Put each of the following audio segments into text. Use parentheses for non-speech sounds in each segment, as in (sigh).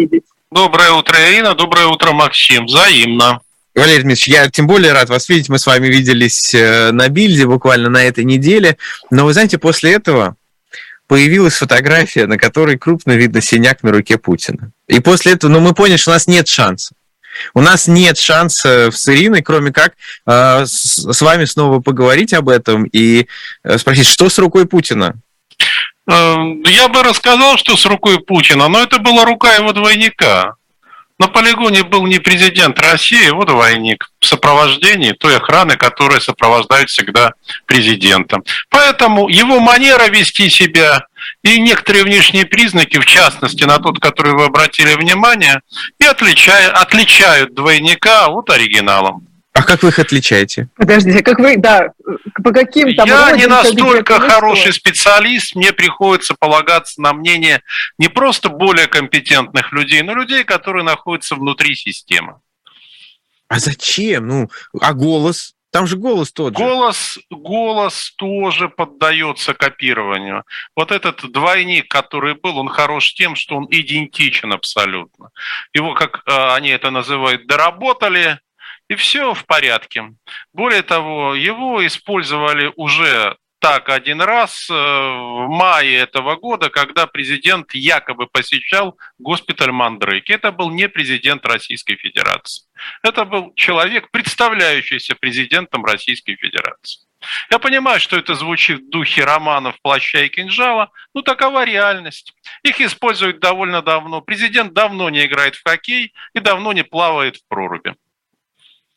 видеть. Доброе утро, Ирина. Доброе утро, Максим. Взаимно. Валерий Дмитриевич, я тем более рад вас видеть. Мы с вами виделись э, на Бильде буквально на этой неделе. Но вы знаете, после этого появилась фотография, на которой крупно видно синяк на руке Путина. И после этого, ну, мы поняли, что у нас нет шанса. У нас нет шанса с Ириной, кроме как э, с, с вами снова поговорить об этом и э, спросить, что с рукой Путина? Эм, я бы рассказал, что с рукой Путина, но это была рука его двойника. На полигоне был не президент России, его двойник в сопровождении той охраны, которая сопровождает всегда президента. Поэтому его манера вести себя и некоторые внешние признаки, в частности на тот, который вы обратили внимание, и отличают, отличают двойника от оригинала. А как вы их отличаете? Подождите, как вы, да, по каким там... Я не настолько хороший специалист, мне приходится полагаться на мнение не просто более компетентных людей, но людей, которые находятся внутри системы. А зачем? Ну, а голос? Там же голос тот же. Голос, голос тоже поддается копированию. Вот этот двойник, который был, он хорош тем, что он идентичен абсолютно. Его, как э, они это называют, доработали, и все в порядке. Более того, его использовали уже так один раз э, в мае этого года, когда президент якобы посещал госпиталь Мандрейки. Это был не президент Российской Федерации. Это был человек, представляющийся президентом Российской Федерации. Я понимаю, что это звучит в духе романов «Плаща и кинжала», но такова реальность. Их используют довольно давно. Президент давно не играет в хоккей и давно не плавает в проруби.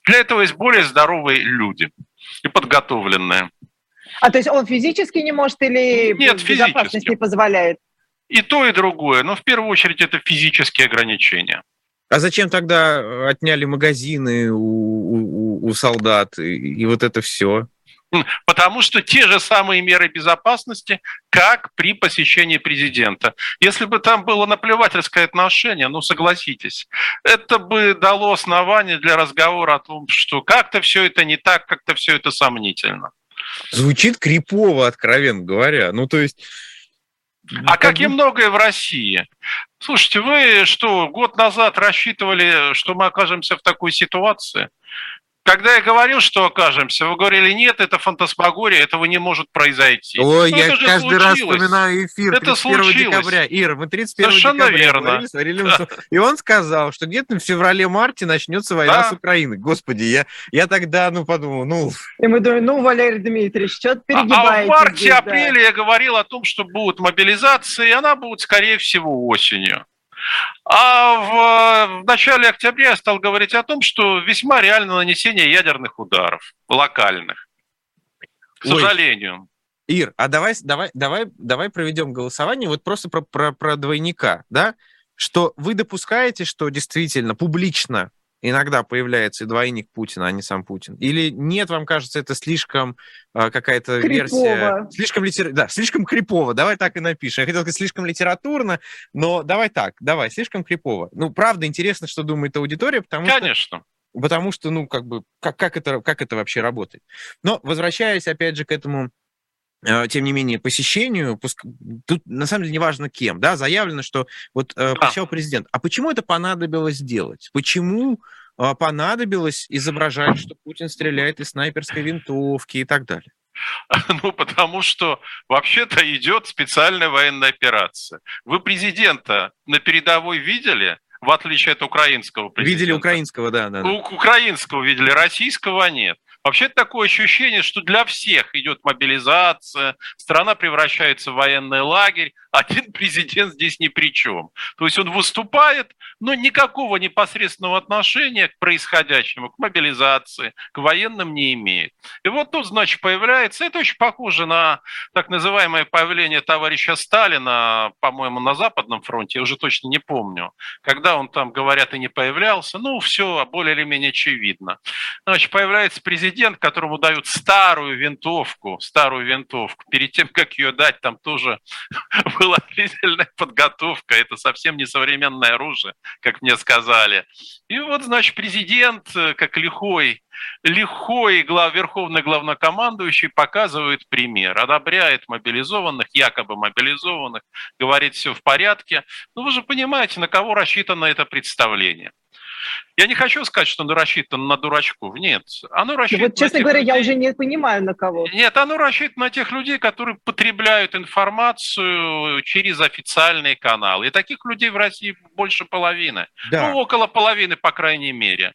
Для этого есть более здоровые люди и подготовленные. А то есть он физически не может или Нет, безопасность не позволяет? И то, и другое. Но в первую очередь это физические ограничения. А зачем тогда отняли магазины у, у, у солдат и, и вот это все? (laughs) Потому что те же самые меры безопасности, как при посещении президента. Если бы там было наплевательское отношение, ну согласитесь, это бы дало основание для разговора о том, что как-то все это не так, как-то все это сомнительно. Звучит крипово, откровенно говоря. Ну, то есть... А как и многое в России. Слушайте, вы что, год назад рассчитывали, что мы окажемся в такой ситуации? Когда я говорил, что окажемся, вы говорили, нет, это фантасмагория, этого не может произойти. Ой, я каждый случилось. раз вспоминаю эфир это 31 случилось. декабря. Ира, мы 31 Совершенно декабря верно. говорили с да. И он сказал, что где-то в феврале-марте начнется война да. с Украиной. Господи, я, я тогда, ну, подумал, ну... И мы думаем, ну, Валерий Дмитриевич, что-то перегибаете. А, а в марте-апреле да. я говорил о том, что будет мобилизация, и она будет, скорее всего, осенью. А в, в начале октября я стал говорить о том, что весьма реально нанесение ядерных ударов, локальных. К Ой. сожалению. Ир, а давай, давай, давай, давай проведем голосование вот просто про, про, про двойника, да? Что вы допускаете, что действительно публично иногда появляется и двойник Путина, а не сам Путин? Или нет, вам кажется, это слишком э, какая-то версия... Слишком литер... Да, слишком крипово, давай так и напишем. Я хотел сказать слишком литературно, но давай так, давай, слишком крипово. Ну, правда, интересно, что думает аудитория, потому Конечно. что... Потому что, ну, как бы, как, как, это, как это вообще работает? Но, возвращаясь, опять же, к этому тем не менее, посещению, тут на самом деле неважно кем, да, заявлено, что вот э, посещал президент. А почему это понадобилось делать? Почему э, понадобилось изображать, что Путин стреляет из снайперской винтовки и так далее? (laughs) Ну, потому что вообще-то идет специальная военная операция. Вы президента на передовой видели? в отличие от украинского президента. Видели украинского, да, да. У украинского видели, российского нет. Вообще такое ощущение, что для всех идет мобилизация, страна превращается в военный лагерь, один президент здесь ни при чем. То есть он выступает, но никакого непосредственного отношения к происходящему, к мобилизации, к военным не имеет. И вот тут, значит, появляется, это очень похоже на так называемое появление товарища Сталина, по-моему, на Западном фронте, я уже точно не помню, когда он там, говорят, и не появлялся, ну, все более или менее очевидно. Значит, появляется президент которому дают старую винтовку, старую винтовку, перед тем, как ее дать, там тоже была предельная подготовка, это совсем не современное оружие, как мне сказали. И вот, значит, президент, э, как лихой, лихой глав, верховный главнокомандующий показывает пример, одобряет мобилизованных, якобы мобилизованных, говорит, все в порядке. Ну, вы же понимаете, на кого рассчитано это представление. Я не хочу сказать, что оно рассчитано на дурачков. Нет, оно рассчитано. Вот, честно говоря, людей... я уже не понимаю, на кого. Нет, оно рассчитано на тех людей, которые потребляют информацию через официальные каналы. И таких людей в России больше половины. Да. Ну, около половины, по крайней мере.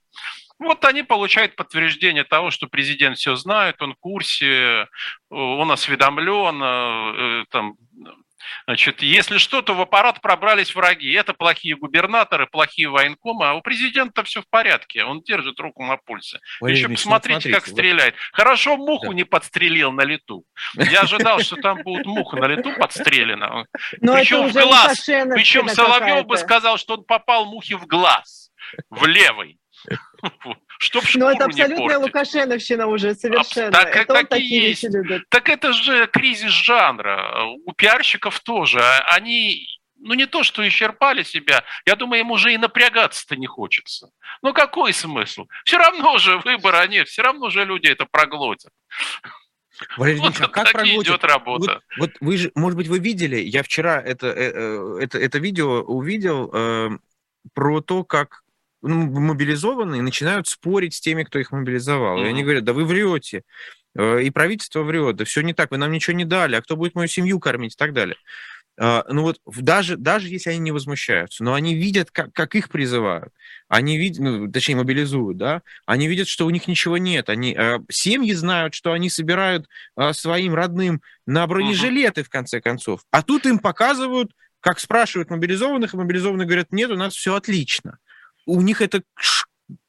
Вот они получают подтверждение того, что президент все знает, он в курсе, он осведомлен, э, там, Значит, если что, то в аппарат пробрались враги. Это плохие губернаторы, плохие военкомы, а у президента все в порядке. Он держит руку на пульсе. Валерий Еще посмотрите, смотрите, как вот... стреляет. Хорошо муху да. не подстрелил на лету. Я ожидал, что там будет муха на лету подстрелена. Но Причем в глаз. Причем Соловьев бы сказал, что он попал мухе в глаз, в левый. (laughs) Чтоб Ну, это абсолютная лукашеновщина уже совершенно. Так, это так и есть. Так это же кризис жанра. У пиарщиков тоже. Они ну не то, что исчерпали себя, я думаю, им уже и напрягаться-то не хочется. Ну какой смысл? Все равно же выбора нет, все равно же люди это проглотят. Валерий вот, а как проглотит? идет работа. Вот, вот вы же, может быть, вы видели, я вчера это, э, э, это, это видео увидел э, про то, как ну, мобилизованные начинают спорить с теми, кто их мобилизовал. Mm-hmm. И они говорят, да вы врете, э, и правительство врет, да все не так, вы нам ничего не дали, а кто будет мою семью кормить? и так далее. А, ну вот даже, даже если они не возмущаются, но они видят, как, как их призывают, они видят, ну, точнее, мобилизуют, да, они видят, что у них ничего нет, они, э, семьи знают, что они собирают э, своим родным на бронежилеты, uh-huh. в конце концов, а тут им показывают, как спрашивают мобилизованных, и мобилизованные говорят, нет, у нас все отлично у них это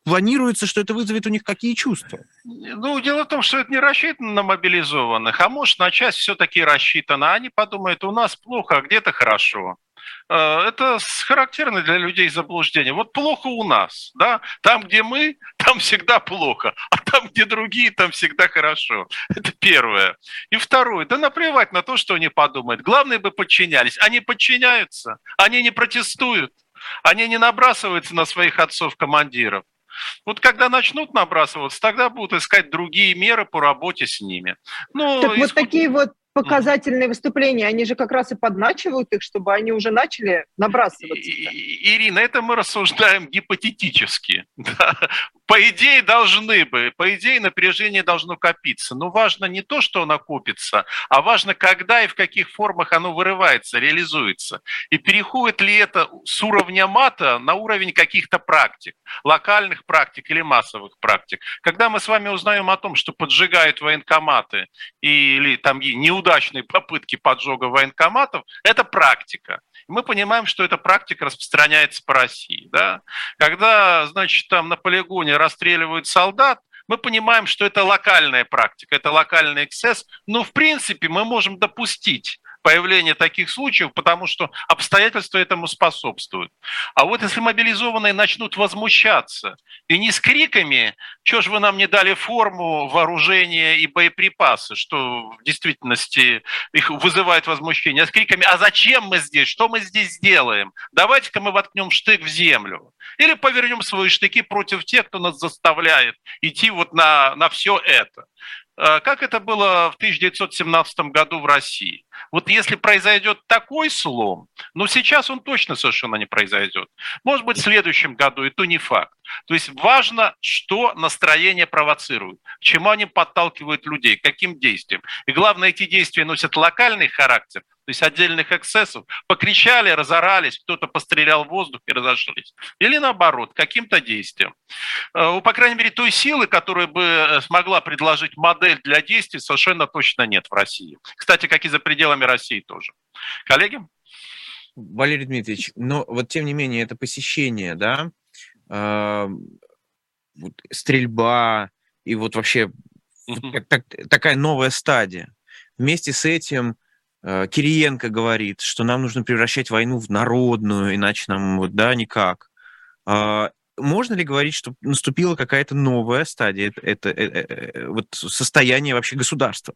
планируется, что это вызовет у них какие чувства? Ну, дело в том, что это не рассчитано на мобилизованных, а может, на часть все-таки рассчитано. Они подумают, у нас плохо, а где-то хорошо. Э, это характерно для людей заблуждение. Вот плохо у нас, да, там, где мы, (laughs) там всегда плохо, а там, где другие, там всегда хорошо. Это первое. И второе, да наплевать на то, что они подумают. Главное бы подчинялись. Они подчиняются, они не протестуют. Они не набрасываются на своих отцов-командиров. Вот когда начнут набрасываться, тогда будут искать другие меры по работе с ними. Ну, так вот такие вот показательные выступления, они же как раз и подначивают их, чтобы они уже начали набрасываться. Ирина, это мы рассуждаем гипотетически. (laughs) Да? По идее должны бы, по идее напряжение должно копиться. Но важно не то, что оно копится, а важно, когда и в каких формах оно вырывается, реализуется. И переходит ли это с уровня мата на уровень каких-то практик, локальных практик или массовых практик. Когда мы с вами узнаем о том, что поджигают военкоматы или там неудачные неудачные попытки поджога военкоматов, это практика. Мы понимаем, что эта практика распространяется по России. Да? Когда, значит, там на полигоне расстреливают солдат, мы понимаем, что это локальная практика, это локальный эксцесс, но в принципе мы можем допустить появление таких случаев, потому что обстоятельства этому способствуют. А вот если мобилизованные начнут возмущаться, и не с криками, что же вы нам не дали форму, вооружение и боеприпасы, что в действительности их вызывает возмущение, а с криками, а зачем мы здесь, что мы здесь делаем, давайте-ка мы воткнем штык в землю. Или повернем свои штыки против тех, кто нас заставляет идти вот на, на все это. Э, как это было в 1917 году в России? Вот если произойдет такой слом, ну сейчас он точно совершенно не произойдет. Может быть, в следующем году, и то не факт. То есть важно, что настроение провоцирует, к чему они подталкивают людей, каким действиям. И главное, эти действия носят локальный характер, то есть отдельных эксцессов. Покричали, разорались, кто-то пострелял в воздух и разошлись. Или наоборот, каким-то действием. Э, по крайней мере, той силы, которая бы э, смогла предложить модель для действий, совершенно точно нет в России. Кстати, как и за пределами России тоже. Коллеги? Валерий Дмитриевич, но вот тем не менее это посещение, да, вот, стрельба и вот вообще так, так, такая новая стадия. Вместе с этим Кириенко говорит, что нам нужно превращать войну в народную, иначе нам вот, да, никак. Э, можно ли говорить, что наступила какая-то новая стадия, это, это, это, это вот состояние вообще государства?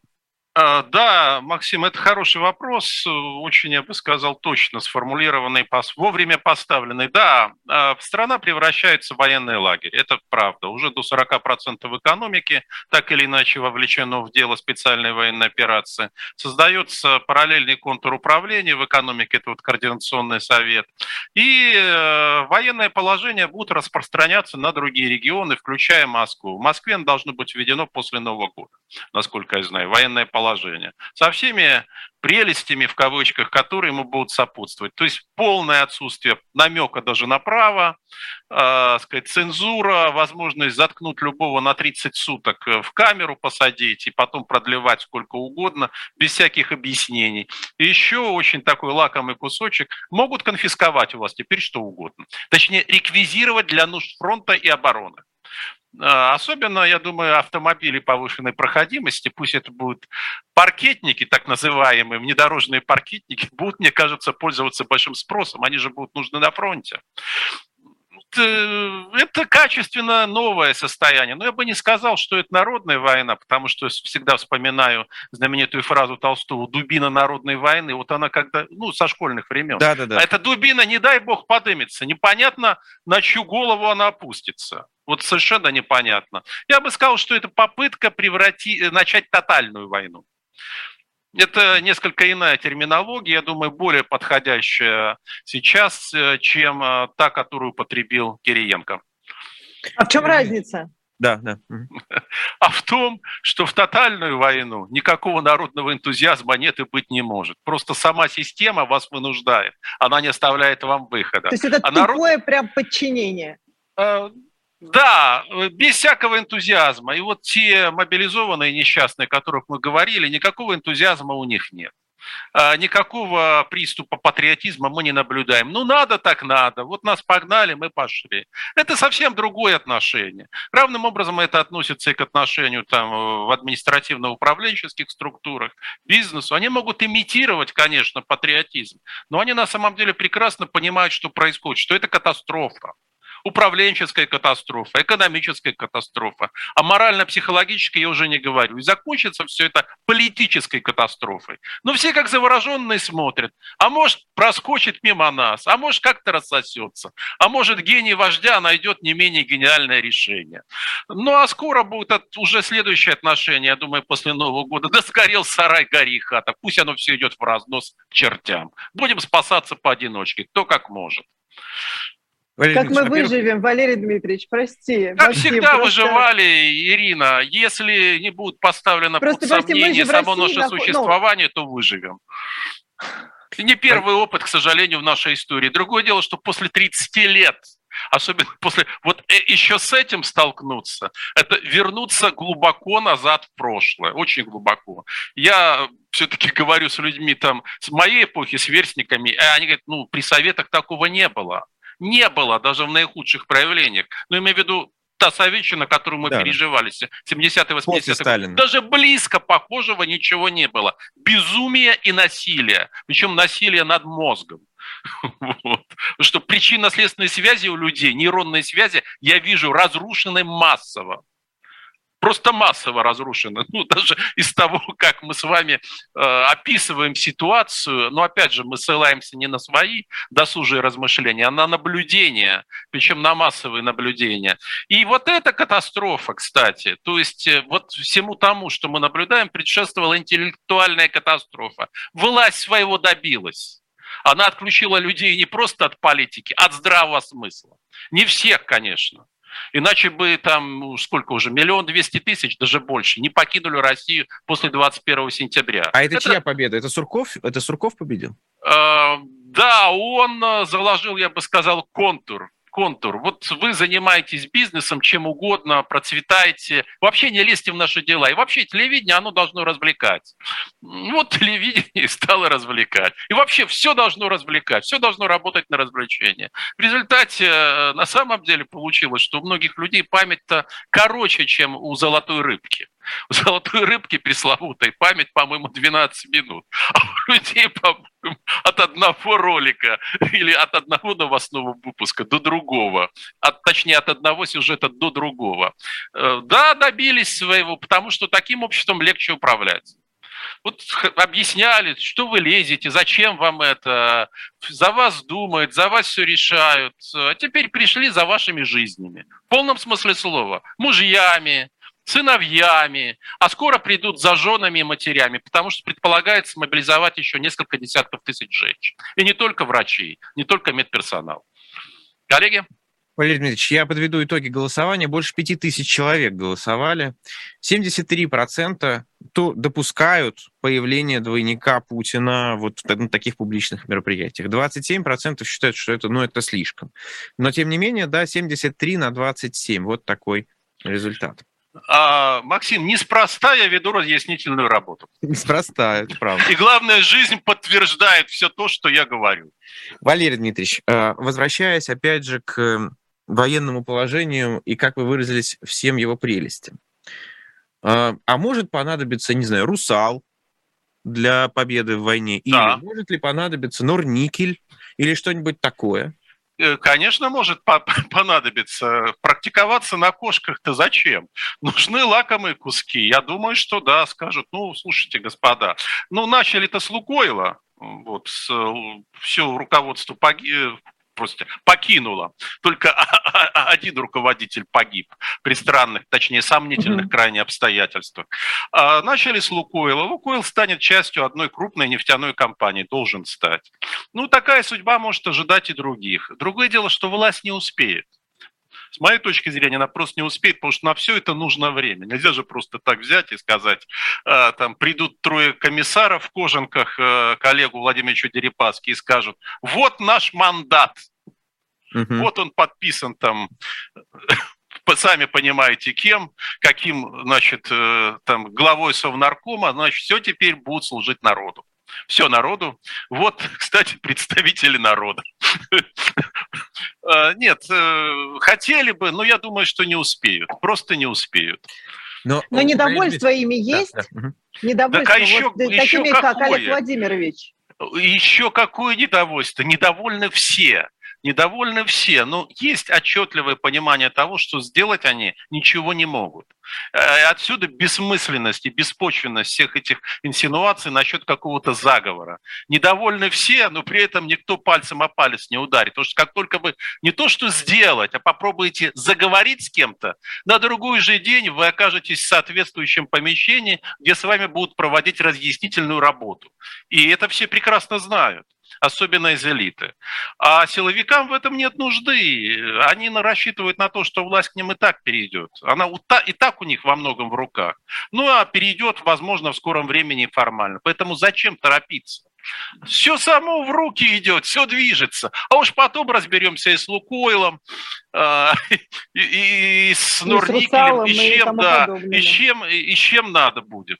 А, да, Максим, это хороший вопрос, очень, я бы сказал, точно сформулированный, вовремя поставленный. Да, а, страна превращается в военный лагерь, это правда. Уже до 40% экономики так или иначе вовлечено в дело специальной военной операции. Создается параллельный контур управления в экономике, это вот координационный совет. И э, военное положение будет распространяться на другие регионы, включая Москву. В Москве оно должно быть введено после Нового года, насколько я знаю. Военное положение положения, со всеми прелестями, в кавычках, которые ему будут сопутствовать. То есть полное отсутствие намека даже на право, э, сказать, цензура, возможность заткнуть любого на 30 суток в камеру посадить и потом продлевать сколько угодно, без всяких объяснений. И еще очень такой лакомый кусочек, могут конфисковать у вас теперь что угодно. Точнее, реквизировать для нужд фронта и обороны. А, особенно, я думаю, автомобили повышенной проходимости, пусть это будут паркетники, так называемые, внедорожные паркетники, (laughs) будут, мне кажется, пользоваться большим спросом. Они же будут нужны на фронте. Э, это качественно новое состояние. Но я бы не сказал, что это народная война, потому что всегда вспоминаю знаменитую фразу Толстого «дубина народной войны». Вот она когда, ну, со школьных времен. Да, да, да. А эта дубина, не дай бог, подымется. Непонятно, на чью голову она опустится. Вот совершенно непонятно. Я бы сказал, что это попытка превратить, начать тотальную войну. Это несколько иная терминология, я думаю, более подходящая сейчас, э, чем э, та, которую потребил Кириенко. А в чем разница? Да, да. (laughs) А в том, что в тотальную войну никакого народного энтузиазма нет и быть не может. Просто сама система вас вынуждает. Она не оставляет вам выхода. То есть это а тупое народ... прям подчинение. Да, без всякого энтузиазма. И вот те мобилизованные несчастные, о которых мы говорили, никакого энтузиазма у них нет. А, никакого приступа патриотизма мы не наблюдаем. Ну, надо так надо. Вот нас погнали, мы пошли. Это совсем другое отношение. Равным образом это относится и к отношению там, в административно-управленческих структурах, бизнесу. Они могут имитировать, конечно, патриотизм, но они на самом деле прекрасно понимают, что происходит, что это катастрофа управленческая катастрофа, экономическая катастрофа, а морально-психологическая я уже не говорю. И закончится все это политической катастрофой. Но все как завороженные смотрят. А может проскочит мимо нас, а может как-то рассосется, а может гений вождя найдет не менее гениальное решение. Ну а скоро будет уже следующее отношение, я думаю, после Нового года. Да сгорел сарай, гори хата. Пусть оно все идет в разнос к чертям. Будем спасаться поодиночке, кто как может. Валерий как мы выживем, Валерий Дмитриевич, прости. Как Максим, всегда просто... выживали, Ирина. Если не будет поставлено просто, под сомнение само наше существование, ну... то выживем. Не первый опыт, к сожалению, в нашей истории. Другое дело, что после 30 лет, особенно после... Вот э, еще с этим столкнуться, это вернуться глубоко назад в прошлое, очень глубоко. Я все-таки говорю с людьми там с моей эпохи, с верстниками, и они говорят, ну, при советах такого не было не было даже в наихудших проявлениях. Но имею в виду та советчина, которую мы да. переживали, 70-е, 80-е. Даже близко похожего ничего не было. Безумие и насилие. Причем насилие над мозгом. (laughs) Вот. Что причинно-следственные связи у людей, нейронные связи, я вижу разрушены массово просто массово разрушена. (laughs) Ну, даже из того, как мы с вами э, описываем ситуацию, но опять же, мы ссылаемся не на свои досужие размышления, а на наблюдения, причем на массовые наблюдения. И вот эта катастрофа, кстати, то есть э, вот всему тому, что мы наблюдаем, предшествовала интеллектуальная катастрофа. Власть своего добилась. Она отключила людей не просто от политики, а от здравого смысла. Не всех, конечно. Иначе бы там, ну, сколько уже, миллион двести тысяч, даже больше, не покинули Россию после 21 сентября. А это, это... чья победа? Это Сурков? Это Сурков победил? Э, да, он э, заложил, я бы сказал, контур контур. Вот вы занимаетесь бизнесом, чем угодно, процветаете, вообще не лезьте в наши дела. И вообще телевидение, оно должно развлекать. Вот телевидение стало развлекать. И вообще все должно развлекать, все должно работать на развлечение. В результате э, на самом деле получилось, что у многих людей память-то короче, чем у золотой рыбки. У (laughs) золотой рыбки пресловутой память, по-моему, 12 минут. А у людей, по-моему, от одного ролика или от одного новостного выпуска до другого. От, точнее, от одного сюжета до другого. Э, да, добились своего, потому что таким обществом легче управлять. вот объясняли, что вы лезете, зачем вам это, за вас думают, за вас все решают, а теперь пришли за вашими жизнями. В полном смысле слова. Мужьями, сыновьями, а скоро придут за женами и матерями, потому что предполагается мобилизовать еще несколько десятков тысяч женщин. И не только врачей, не только медперсонал. Коллеги? Валерий Дмитриевич, я подведу итоги голосования. Больше пяти тысяч человек голосовали. 73% то допускают появление двойника Путина вот на таких публичных мероприятиях. 27% считают, что это, ну, это слишком. Но, тем не менее, да, 73 на 27. Вот такой результат. А, Максим, неспроста я веду разъяснительную работу. Неспроста, это правда. И главное, жизнь подтверждает все то, что я говорю. Валерий Дмитриевич, э, возвращаясь опять же к военному положению и, как вы выразились, всем его прелестям. А, а может понадобиться, не знаю, русал для победы в войне? Да. Или может ли понадобиться норникель или что-нибудь такое? Э, конечно, может понадобиться. Практиковаться на кошках-то зачем? Нужны лакомые куски. Я думаю, что да, скажут, ну, слушайте, господа, ну, начали-то с Лукойла, вот, с, э, все руководство просто покинула. Только (laughs) один руководитель погиб при странных, точнее, сомнительных крайне обстоятельствах. А, начали с Лукойла. Лукойл станет частью одной крупной нефтяной компании, должен стать. Ну, такая судьба может ожидать и других. Другое дело, что власть не успеет. С моей точки зрения, она просто не успеет, потому что на все это нужно время. Нельзя же просто так взять и сказать, э, там придут трое комиссаров в кожанках э, коллегу Владимировичу Дерипаски и скажут, вот наш мандат, угу. вот он подписан там (laughs) сами понимаете, кем, каким, значит, э, там, главой Совнаркома, значит, все теперь будут служить народу. Все народу. Вот, (laughs) кстати, представители народа. (laughs) А, нет, э, хотели бы, но я думаю, что не успеют. Просто не успеют. Но, но недовольство ими есть? Да, да. Недовольство так, а еще, вот, еще такими, какое? как Олег Владимирович. Еще какое недовольство? Недовольны все недовольны все. Но есть отчетливое понимание того, что сделать они ничего не могут. Э, отсюда бессмысленность и беспочвенность всех этих инсинуаций насчет какого-то заговора. Недовольны все, но при этом никто пальцем о палец не ударит. Потому что как только вы не то что сделать, а попробуете заговорить с кем-то, на другой же день вы окажетесь в соответствующем помещении, где с вами будут проводить разъяснительную работу. И это все прекрасно знают особенно из элиты. А силовикам в этом нет нужды. Они рассчитывают на то, что власть к ним и так перейдет. Она и так у них во многом в руках. Ну а перейдет, возможно, в скором времени формально. Поэтому зачем торопиться? Все само в руки идет, все движется. А уж потом разберемся и с Лукойлом, э, и, и с Норникелем, и, и чем, да, и чем, и чем надо будет.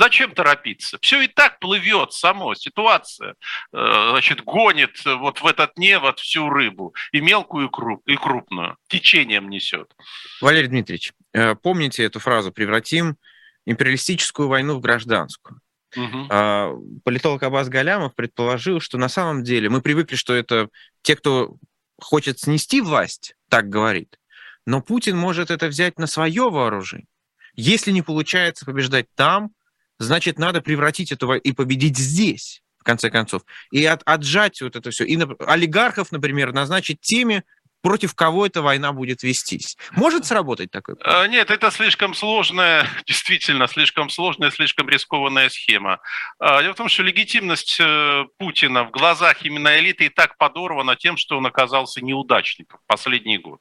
Зачем торопиться? Все и так плывет само, ситуация, э, значит, гонит вот в этот невод всю рыбу, и мелкую, и, круп, и крупную, течением несет. Валерий Дмитриевич, э, помните эту фразу «превратим империалистическую войну в гражданскую»? Угу. Политолог Абаз Галямов предположил, что на самом деле мы привыкли, что это те, кто хочет снести власть, так говорит, но Путин может это взять на свое вооружение. Если не получается побеждать там, значит, надо превратить этого и победить здесь, в конце концов, и от, отжать вот это все. И олигархов, например, назначить теми, против кого эта война будет вестись. Может сработать такой? А, нет, это слишком сложная, (laughs) действительно, слишком сложная, слишком рискованная схема. А, дело в том, что легитимность э, Путина в глазах именно элиты и так подорвана тем, что он оказался неудачником в последний год.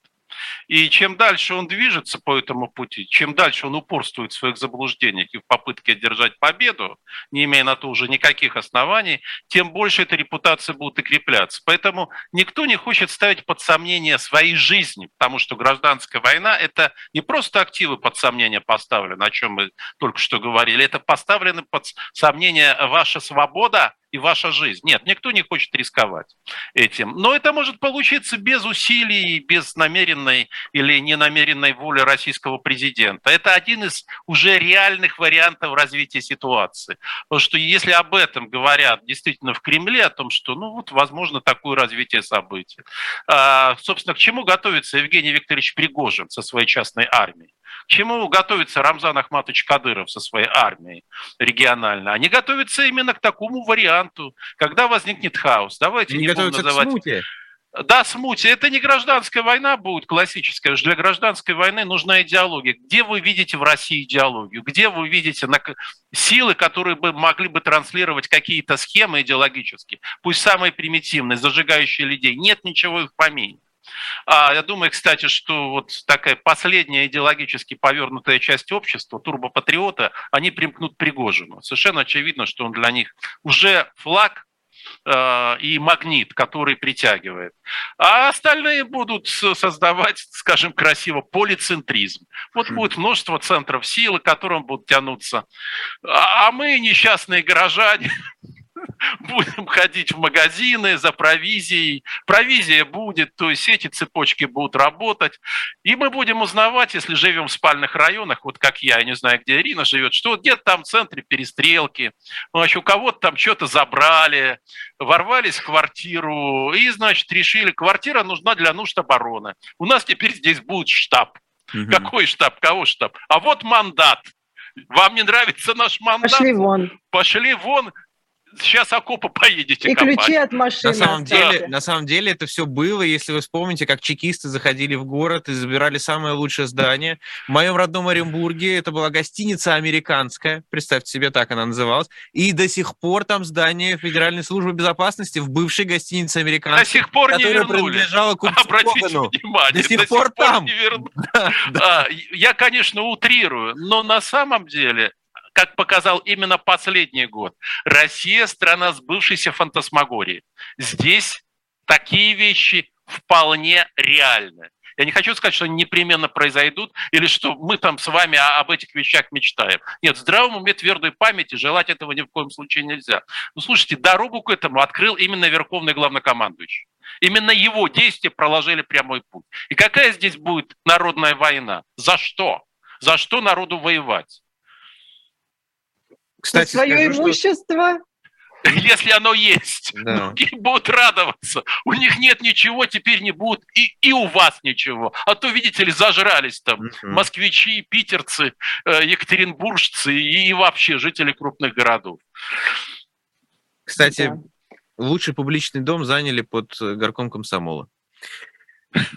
И чем дальше он движется по этому пути, чем дальше он упорствует в своих заблуждениях и в попытке одержать победу, не имея на то уже никаких оснований, тем больше эта репутация будет укрепляться. Поэтому никто не хочет ставить под сомнение своей жизни, потому что гражданская война – это не просто активы под сомнение поставлены, о чем мы только что говорили, это поставлены под сомнение ваша свобода и ваша жизнь. Нет, никто не хочет рисковать этим. Но это может получиться без усилий, без намеренной или ненамеренной воли российского президента. Это один из уже реальных вариантов развития ситуации. Потому что если об этом говорят действительно в Кремле, о том, что, ну вот, возможно, такое развитие событий. А, собственно, к чему готовится Евгений Викторович Пригожин со своей частной армией? К чему готовится Рамзан Ахматович Кадыров со своей армией региональной? Они готовятся именно к такому варианту, когда возникнет хаос. Давайте Они не будем называть... Да, смуте. Это не гражданская война будет классическая. Для гражданской войны нужна идеология. Где вы видите в России идеологию? Где вы видите силы, которые бы могли бы транслировать какие-то схемы идеологические? Пусть самые примитивные, зажигающие людей. Нет ничего их помимо. А я думаю, кстати, что вот такая последняя идеологически повернутая часть общества, турбопатриоты, они примкнут Пригожину. Совершенно очевидно, что он для них уже флаг э, и магнит, который притягивает. А остальные будут создавать, скажем красиво, полицентризм. Вот будет множество центров силы, к которым будут тянуться. А, а мы, несчастные горожане, (laughs) будем ходить в магазины за провизией. Провизия будет, то есть эти цепочки будут работать. И мы будем узнавать, если живем в спальных районах, вот как я, я не знаю, где Ирина живет, что где-то там в центре перестрелки, значит, у кого-то там что-то забрали, ворвались в квартиру и, значит, решили, квартира нужна для нужд обороны. У нас теперь здесь будет штаб. Угу. Какой штаб? Кого штаб? А вот мандат. Вам не нравится наш мандат? Пошли вон. Пошли вон сейчас окопы поедете И копать. ключи от машины. На самом, деле, на самом деле это все было, если вы вспомните, как чекисты заходили в город и забирали самое лучшее здание. В моем родном Оренбурге это была гостиница американская, представьте себе, так она называлась, и до сих пор там здание Федеральной службы безопасности в бывшей гостинице американской, до сих пор не вернули. принадлежала (laughs) Обратите внимание, до сих, до пор, сих пор там. Не вер... (laughs) да, да. А, я, конечно, утрирую, но на самом деле как показал именно последний год, Россия – страна сбывшейся фантасмагории. Здесь такие вещи вполне реальны. Я не хочу сказать, что они непременно произойдут, или что мы там с вами об этих вещах мечтаем. Нет, в здравом уме твердой памяти желать этого ни в коем случае нельзя. Ну, слушайте, дорогу к этому открыл именно Верховный Главнокомандующий. Именно его действия проложили прямой путь. И какая здесь будет народная война? За что? За что народу воевать? Кстати, свое скажу, имущество. Что... Если оно есть, да. и будут радоваться. У них нет ничего, теперь не будет, и, и у вас ничего. А то, видите ли, зажрались там угу. москвичи, питерцы, э, екатеринбуржцы и, и вообще жители крупных городов. Кстати, да. лучший публичный дом заняли под горком комсомола.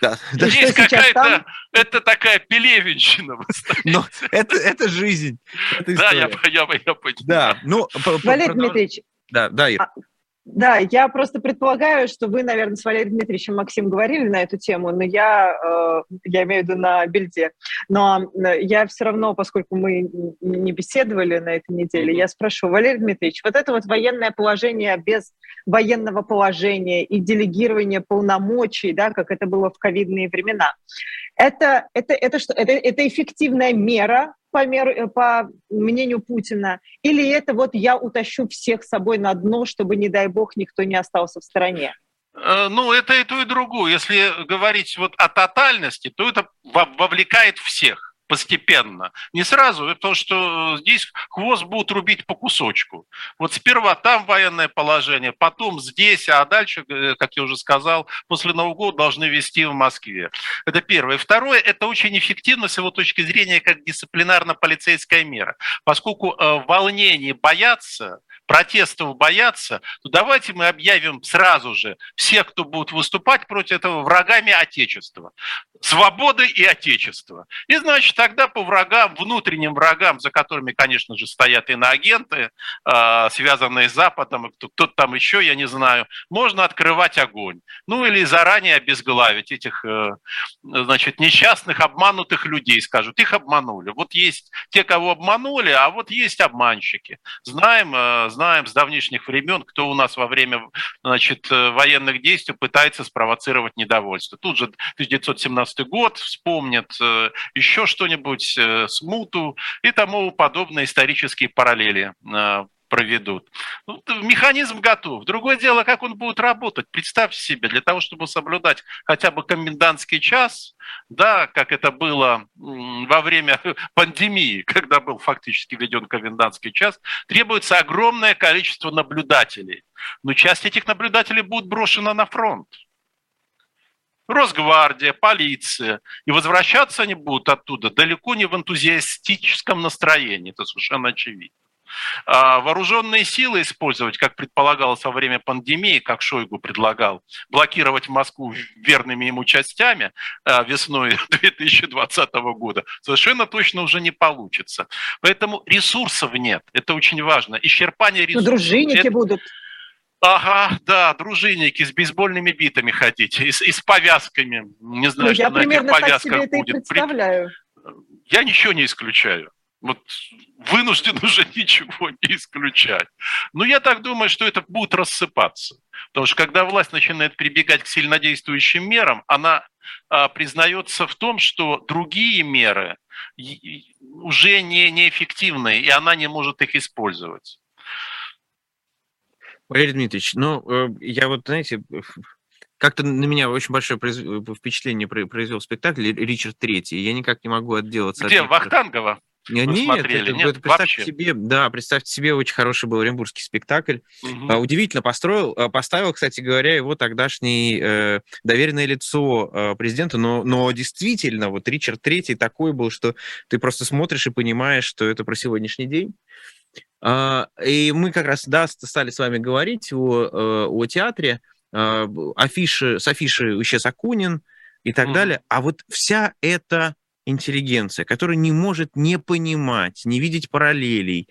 Да, (laughs) да. Есть какая-то, это такая пелевинщина. Но это, это жизнь. Это да, я, я, я понимаю. Да, ну, Валерий Дмитриевич, да, да, Ир. Да, я просто предполагаю, что вы, наверное, с Валерием Дмитриевичем Максим говорили на эту тему, но я, э, я имею в виду на бельде. Но я все равно, поскольку мы не беседовали на этой неделе, я спрошу, Валерий Дмитриевич, вот это вот военное положение без военного положения и делегирование полномочий, да, как это было в ковидные времена, это, это, это что? Это, это эффективная мера по, меру, э, по мнению Путина? Или это вот я утащу всех с собой на дно, чтобы, не дай бог, никто не остался в стороне? Э, ну, это и то, и другое. Если говорить вот о тотальности, то это вовлекает всех постепенно. Не сразу, потому что здесь хвост будут рубить по кусочку. Вот сперва там военное положение, потом здесь, а дальше, э, как я уже сказал, после Нового года должны вести в Москве. Это первое. Второе, это очень эффективно с его точки зрения как дисциплинарно-полицейская мера. Поскольку э, волнений боятся, протестов боятся, то давайте мы объявим сразу же всех, кто будет выступать против этого, врагами Отечества. Свободы и Отечества. И, значит, тогда по врагам, внутренним врагам, за которыми, конечно же, стоят иноагенты, э, связанные с Западом, кто-то там еще, я не знаю, можно открывать огонь. Ну или заранее обезглавить этих, э, значит, несчастных, обманутых людей, скажут, их обманули. Вот есть те, кого обманули, а вот есть обманщики. Знаем, э, знаем с давнишних времен, кто у нас во время значит, э, военных действий пытается спровоцировать недовольство. Тут же 1917 год вспомнят э, еще что-нибудь, э, смуту и тому подобные исторические параллели проведут. Ну, механизм готов. Другое дело, как он будет работать. Представьте себе, для того, чтобы соблюдать хотя бы комендантский час, да, как это было во время (laughs) пандемии, когда был фактически введен комендантский час, требуется огромное количество наблюдателей. Но часть этих наблюдателей будет брошена на фронт. Росгвардия, полиция. И возвращаться они будут оттуда далеко не в энтузиастическом настроении, это совершенно очевидно. А, вооруженные силы использовать, как предполагалось во время пандемии, как Шойгу предлагал, блокировать Москву верными ему частями а, весной (laughs) 2020 года, совершенно точно уже не получится. Поэтому ресурсов нет. Это очень важно. Исчерпание ресурсов. Но дружинники это... будут. Ага, да, дружинники с бейсбольными битами ходить и с, и с повязками. Не знаю, ну, что я на этих повязках так себе будет. Это и представляю. Я ничего не исключаю. Вот вынужден (laughs) уже ничего не исключать. Но я так думаю, что это будет рассыпаться. Потому что когда власть начинает прибегать к сильнодействующим мерам, она а, признается в том, что другие меры уже не, неэффективны, и она не может их использовать. Валерий Дмитриевич, ну, э, я вот, знаете, как-то на меня очень большое впечатление произвел спектакль «Ричард Третий». Я никак не могу отделаться Где, от... Вахтангова? Нет, нет, это, нет это, представьте вообще. себе, да, представьте себе, очень хороший был оренбургский спектакль. Угу. удивительно построил, а, поставил, кстати говоря, его тогдашний э, доверенное лицо э, президента, но, но действительно, вот Ричард Третий такой был, что ты просто смотришь и понимаешь, что это про сегодняшний день. А, и мы как раз, да, стали с вами говорить о, э, о театре, а, афиши, с афиши исчез Акунин и так mm. далее. А вот вся эта интеллигенция, которая не может не понимать, не видеть параллелей,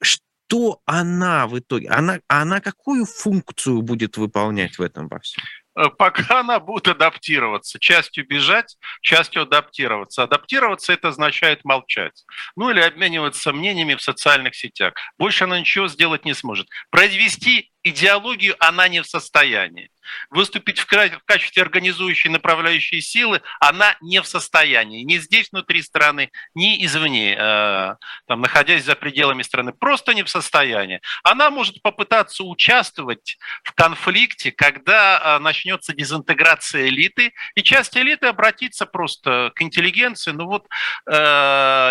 что она в итоге, она, она какую функцию будет выполнять в этом во всем? Э, пока (laughs) она будет адаптироваться. Частью бежать, частью адаптироваться. Адаптироваться это означает молчать. Ну или обмениваться мнениями в социальных сетях. Больше она ничего сделать не сможет. Произвести идеологию она не в состоянии. Выступить в качестве организующей направляющей силы она не в состоянии. Ни здесь, внутри страны, ни извне, э, там, находясь за пределами страны. Просто не в состоянии. Она может попытаться участвовать в конфликте, когда э, начнется дезинтеграция элиты, и часть элиты обратится просто к интеллигенции, ну вот, э,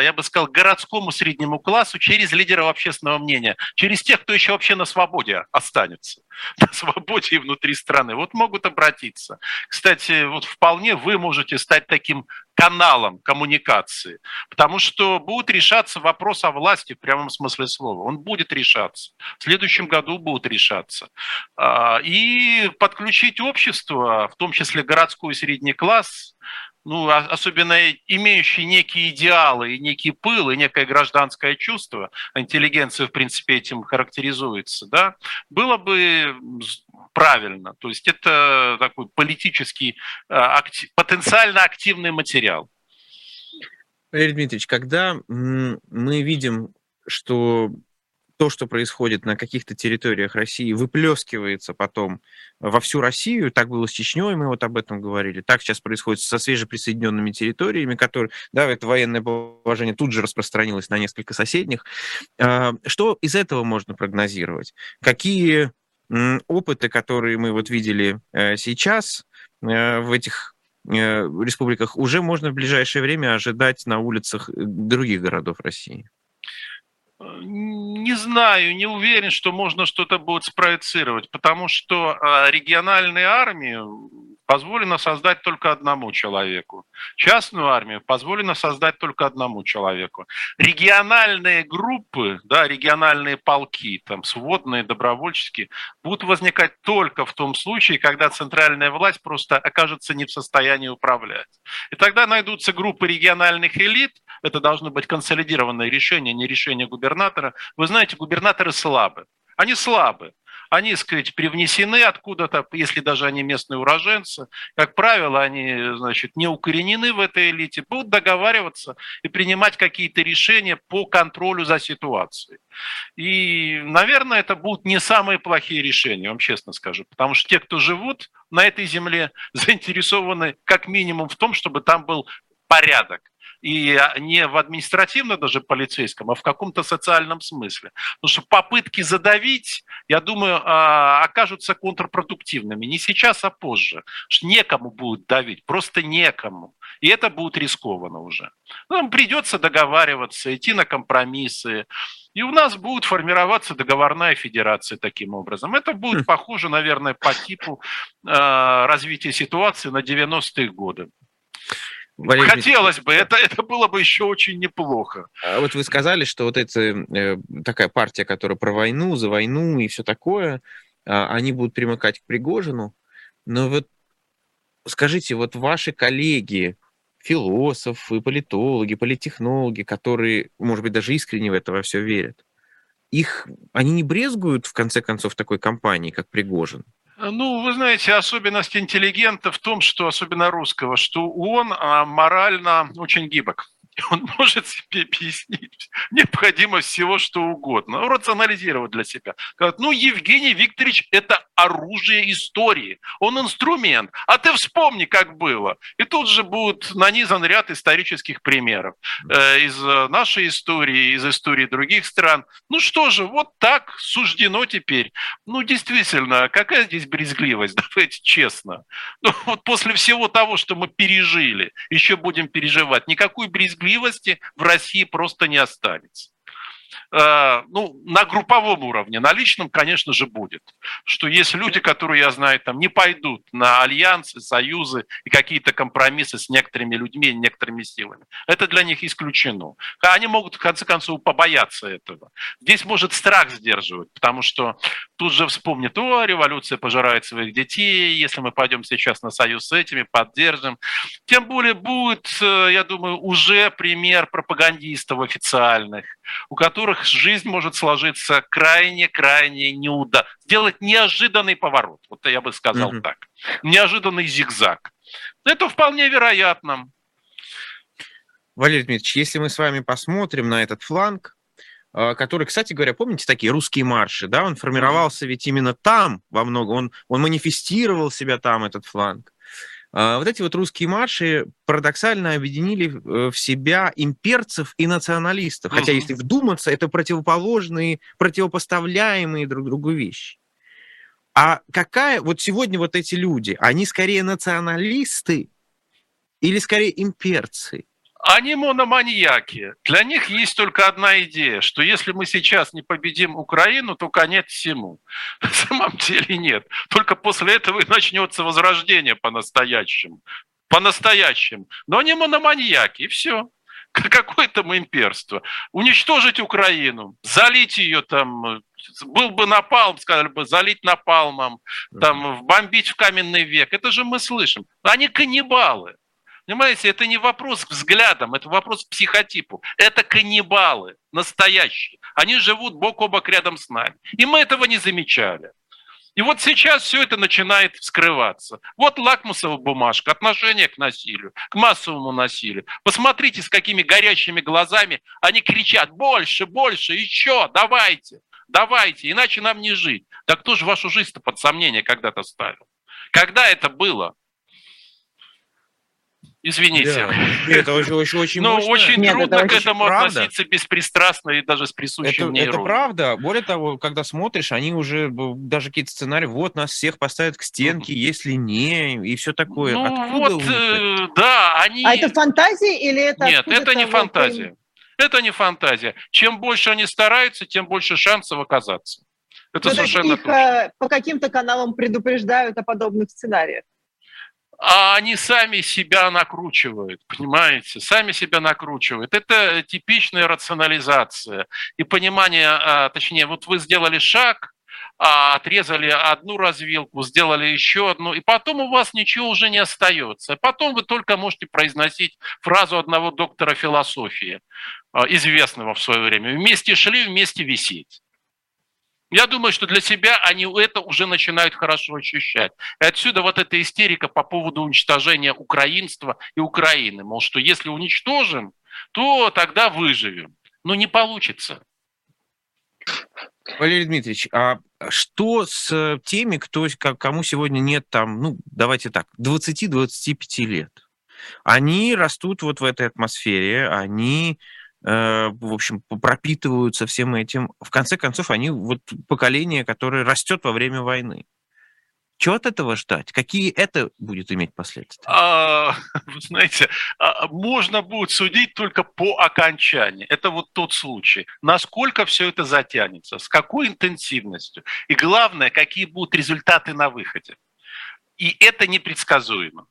я бы сказал, городскому среднему классу через лидеров общественного мнения, через тех, кто еще вообще на свободе останется останется (laughs) на свободе и внутри страны. Вот могут обратиться. Кстати, вот вполне вы можете стать таким каналом коммуникации, потому что будет решаться вопрос о власти в прямом смысле слова. Он будет решаться. В следующем году будет решаться. А, и подключить общество, в том числе городской и средний класс, ну, а, особенно имеющие некие идеалы и некий пыл, и некое гражданское чувство, интеллигенция, в принципе, этим характеризуется, да, было бы правильно. То есть это такой политический, а, актив, потенциально активный материал. Валерий Дмитриевич, когда мы видим, что то, что происходит на каких-то территориях России, выплескивается потом во всю Россию. Так было с Чечней, мы вот об этом говорили. Так сейчас происходит со свежеприсоединенными территориями, которые, да, это военное положение тут же распространилось на несколько соседних. А, что из этого можно прогнозировать? Какие опыты, которые мы вот видели э, сейчас э, в этих э, республиках, уже можно в ближайшее время ожидать на улицах других городов России? Не знаю, не уверен, что можно что-то будет спроецировать, потому что а, региональные армии позволено создать только одному человеку. Частную армию позволено создать только одному человеку. Региональные группы, да, региональные полки, там, сводные, добровольческие, будут возникать только в том случае, когда центральная власть просто окажется не в состоянии управлять. И тогда найдутся группы региональных элит, это должно быть консолидированное решение, не решение губернатора. Вы знаете, губернаторы слабы. Они слабы они, сказать, привнесены откуда-то, если даже они местные уроженцы, как правило, они, значит, не укоренены в этой элите, будут договариваться и принимать какие-то решения по контролю за ситуацией. И, наверное, это будут не самые плохие решения, вам честно скажу, потому что те, кто живут на этой земле, (laughs) заинтересованы как минимум в том, чтобы там был порядок и не в административно даже полицейском, а в каком-то социальном смысле. Потому что попытки задавить, я думаю, а, окажутся контрпродуктивными. Не сейчас, а позже. Что некому будет давить, просто некому. И это будет рискованно уже. Нам придется договариваться, идти на компромиссы. И у нас будет формироваться договорная федерация таким образом. Это будет хм. похоже, наверное, по типу э, развития ситуации на 90-е годы. Валерий Хотелось бы, это, это было бы еще очень неплохо. А вот вы сказали, что вот эта э, такая партия, которая про войну, за войну и все такое, э, они будут примыкать к Пригожину. Но вот скажите, вот ваши коллеги, философы, политологи, политтехнологи, которые, может быть, даже искренне в это во все верят, их, они не брезгуют, в конце концов, такой компании, как Пригожин? Ну, вы знаете, особенность интеллигента в том, что, особенно русского, что он а, морально очень гибок. (laughs) он может себе объяснить необходимость всего, что угодно, рационализировать для себя. Говорят, ну, Евгений Викторович – это оружие истории, он инструмент, а ты вспомни, как было. И тут же будет нанизан ряд исторических примеров э, из нашей истории, из истории других стран. Ну что же, вот так суждено теперь. Ну, действительно, какая здесь брезгливость, (laughs) давайте честно. Ну, вот после всего того, что мы пережили, еще будем переживать, никакой брезгливости брезгливости в России просто не останется. Э, ну, на групповом уровне, на личном, конечно же, будет. Что есть люди, которые, я знаю, там не пойдут на альянсы, союзы и какие-то компромиссы с некоторыми людьми, некоторыми силами. Это для них исключено. Они могут, в конце концов, побояться этого. Здесь может страх сдерживать, потому что тут же вспомнит, о, революция пожирает своих детей, если мы пойдем сейчас на союз с этими, поддержим. Тем более будет, э, я думаю, уже пример пропагандистов официальных, у которых жизнь может сложиться крайне-крайне неудачно. Сделать неожиданный поворот, вот я бы сказал угу. так. Неожиданный зигзаг. Это вполне вероятно. Валерий Дмитриевич, если мы с вами посмотрим на этот фланг, э, который, кстати говоря, помните такие русские марши, да, он формировался ведь именно там во многом, он, он манифестировал себя там, этот фланг. А, вот эти вот русские марши парадоксально объединили э, в себя имперцев и националистов. Хотя, если вдуматься, это противоположные, противопоставляемые друг другу вещи. А какая, вот сегодня вот эти люди, они скорее националисты или скорее имперцы? Они мономаньяки. Для них есть только одна идея, что если мы сейчас не победим Украину, то конец всему. (laughs) На самом деле нет. Только после этого и начнется возрождение по-настоящему. По-настоящему. Но они мономаньяки, и все какое там имперство. Уничтожить Украину, залить ее там, был бы напалм, сказали бы, залить напалмом, там, бомбить в каменный век. Это же мы слышим. Они каннибалы. Понимаете, это не вопрос к взглядам, это вопрос к психотипу. Это каннибалы настоящие. Они живут бок о бок рядом с нами. И мы этого не замечали. И вот сейчас все это начинает вскрываться. Вот лакмусовая бумажка, отношение к насилию, к массовому насилию. Посмотрите, с какими горящими глазами они кричат «больше, больше, еще, давайте, давайте, иначе нам не жить». Да кто же вашу жизнь-то под сомнение когда-то ставил? Когда это было? Извините. Да. Это очень, очень, очень Но мощно. очень Нет, трудно это к этому правда. относиться беспристрастно и даже с присущим это, мне Это правда. Более того, когда смотришь, они уже даже какие-то сценарии, вот нас всех поставят к стенке, mm-hmm. если не, и все такое. Ну Откуда вот, э, да, они... А это фантазия или это... Нет, это не фантазия. Это не фантазия. Чем больше они стараются, тем больше шансов оказаться. Это Но совершенно их точно. Э, по каким-то каналам предупреждают о подобных сценариях а они сами себя накручивают, понимаете, сами себя накручивают. Это типичная рационализация и понимание, а, точнее, вот вы сделали шаг, а, отрезали одну развилку, сделали еще одну, и потом у вас ничего уже не остается. Потом вы только можете произносить фразу одного доктора философии, а, известного в свое время. Вместе шли, вместе висеть. Я думаю, что для себя они это уже начинают хорошо ощущать. И отсюда вот эта истерика по поводу уничтожения украинства и Украины. Мол, что если уничтожим, то тогда выживем. Но не получится. Валерий Дмитриевич, а что с теми, кто, кому сегодня нет там, ну, давайте так, 20-25 лет? Они растут вот в этой атмосфере, они э, в общем, пропитываются всем этим. В конце концов, они вот поколение, которое растет во время войны. Чего от этого ждать? Какие это будет иметь последствия? А, (laughs) знаете, а, можно будет судить только по окончании. Это вот тот случай. Насколько все это затянется, с какой интенсивностью. И главное, какие будут результаты на выходе. И это непредсказуемо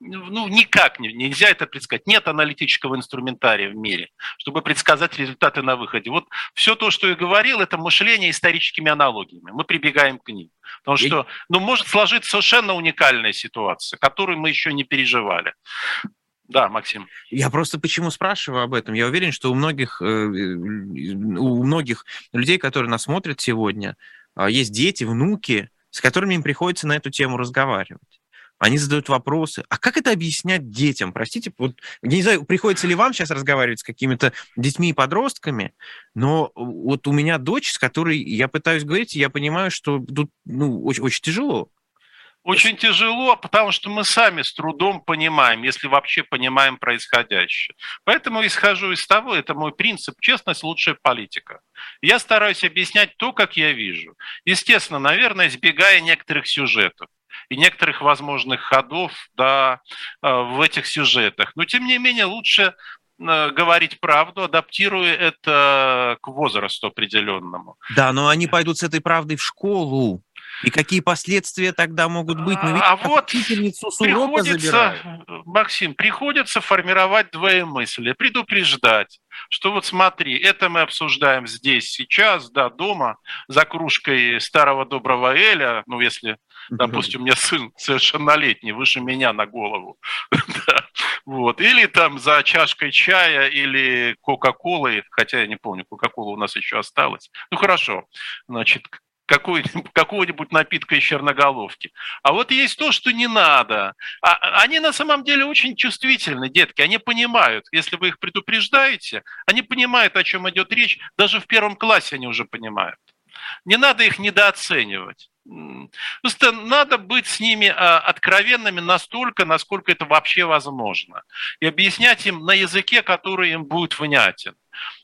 ну, никак не, нельзя это предсказать. Нет аналитического инструментария в мире, чтобы предсказать результаты на выходе. Вот все то, что я говорил, это мышление историческими аналогиями. Мы прибегаем к ним. Потому что ну, может сложиться совершенно уникальная ситуация, которую мы еще не переживали. Да, Максим. Я просто почему спрашиваю об этом? Я уверен, что у многих, э, у многих людей, которые нас смотрят сегодня, а, есть дети, внуки, с которыми им приходится на эту тему разговаривать они задают вопросы. А как это объяснять детям? Простите, вот, я не знаю, приходится ли вам сейчас разговаривать с какими-то детьми и подростками, но вот у меня дочь, с которой я пытаюсь говорить, я понимаю, что тут ну, очень, очень тяжело. Очень тяжело, потому что мы сами с трудом понимаем, если вообще понимаем происходящее. Поэтому исхожу из того, это мой принцип, честность – лучшая политика. Я стараюсь объяснять то, как я вижу. Естественно, наверное, избегая некоторых сюжетов и некоторых возможных ходов да, э, в этих сюжетах. Но, тем не менее, лучше э, говорить правду, адаптируя это к возрасту определенному. Да, но они пойдут с этой правдой в школу. И какие последствия тогда могут быть? Мы а вот приходится, Максим, приходится формировать двоемыслие, предупреждать, что вот смотри, это мы обсуждаем здесь, сейчас, да, дома, за кружкой старого доброго Эля, ну, если Допустим, у меня сын совершеннолетний, выше меня на голову. (laughs) вот. Или там за чашкой чая или Кока-Колой, хотя я не помню, Кока-Кола у нас еще осталась. Ну хорошо, значит, (laughs) какого-нибудь напитка из черноголовки. А вот есть то, что не надо. А, они на самом деле очень чувствительны, детки. Они понимают, если вы их предупреждаете, они понимают, о чем идет речь. Даже в первом классе они уже понимают. Не надо их недооценивать. Просто надо быть с ними а, откровенными настолько, насколько это вообще возможно. И объяснять им на языке, который им будет внятен.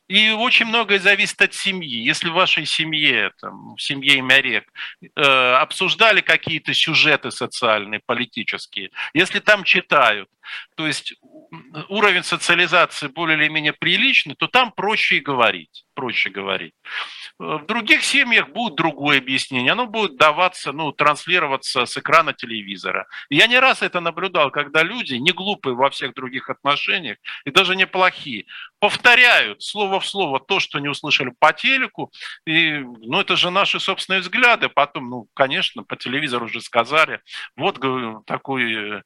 И очень многое зависит от семьи. Если в вашей семье, там, в семье Имярек, э, обсуждали какие-то сюжеты социальные, политические, если там читают, то есть уровень социализации более или менее приличный, то там проще и говорить. Проще говорить. В других семьях будет другое объяснение. Оно будет даваться, ну, транслироваться с экрана телевизора. Я не раз это наблюдал, когда люди, не глупые во всех других отношениях, и даже неплохие, повторяют слово в слово то, что не услышали по телеку. И, ну, это же наши собственные взгляды. Потом, ну, конечно, по телевизору уже сказали. Вот такой э,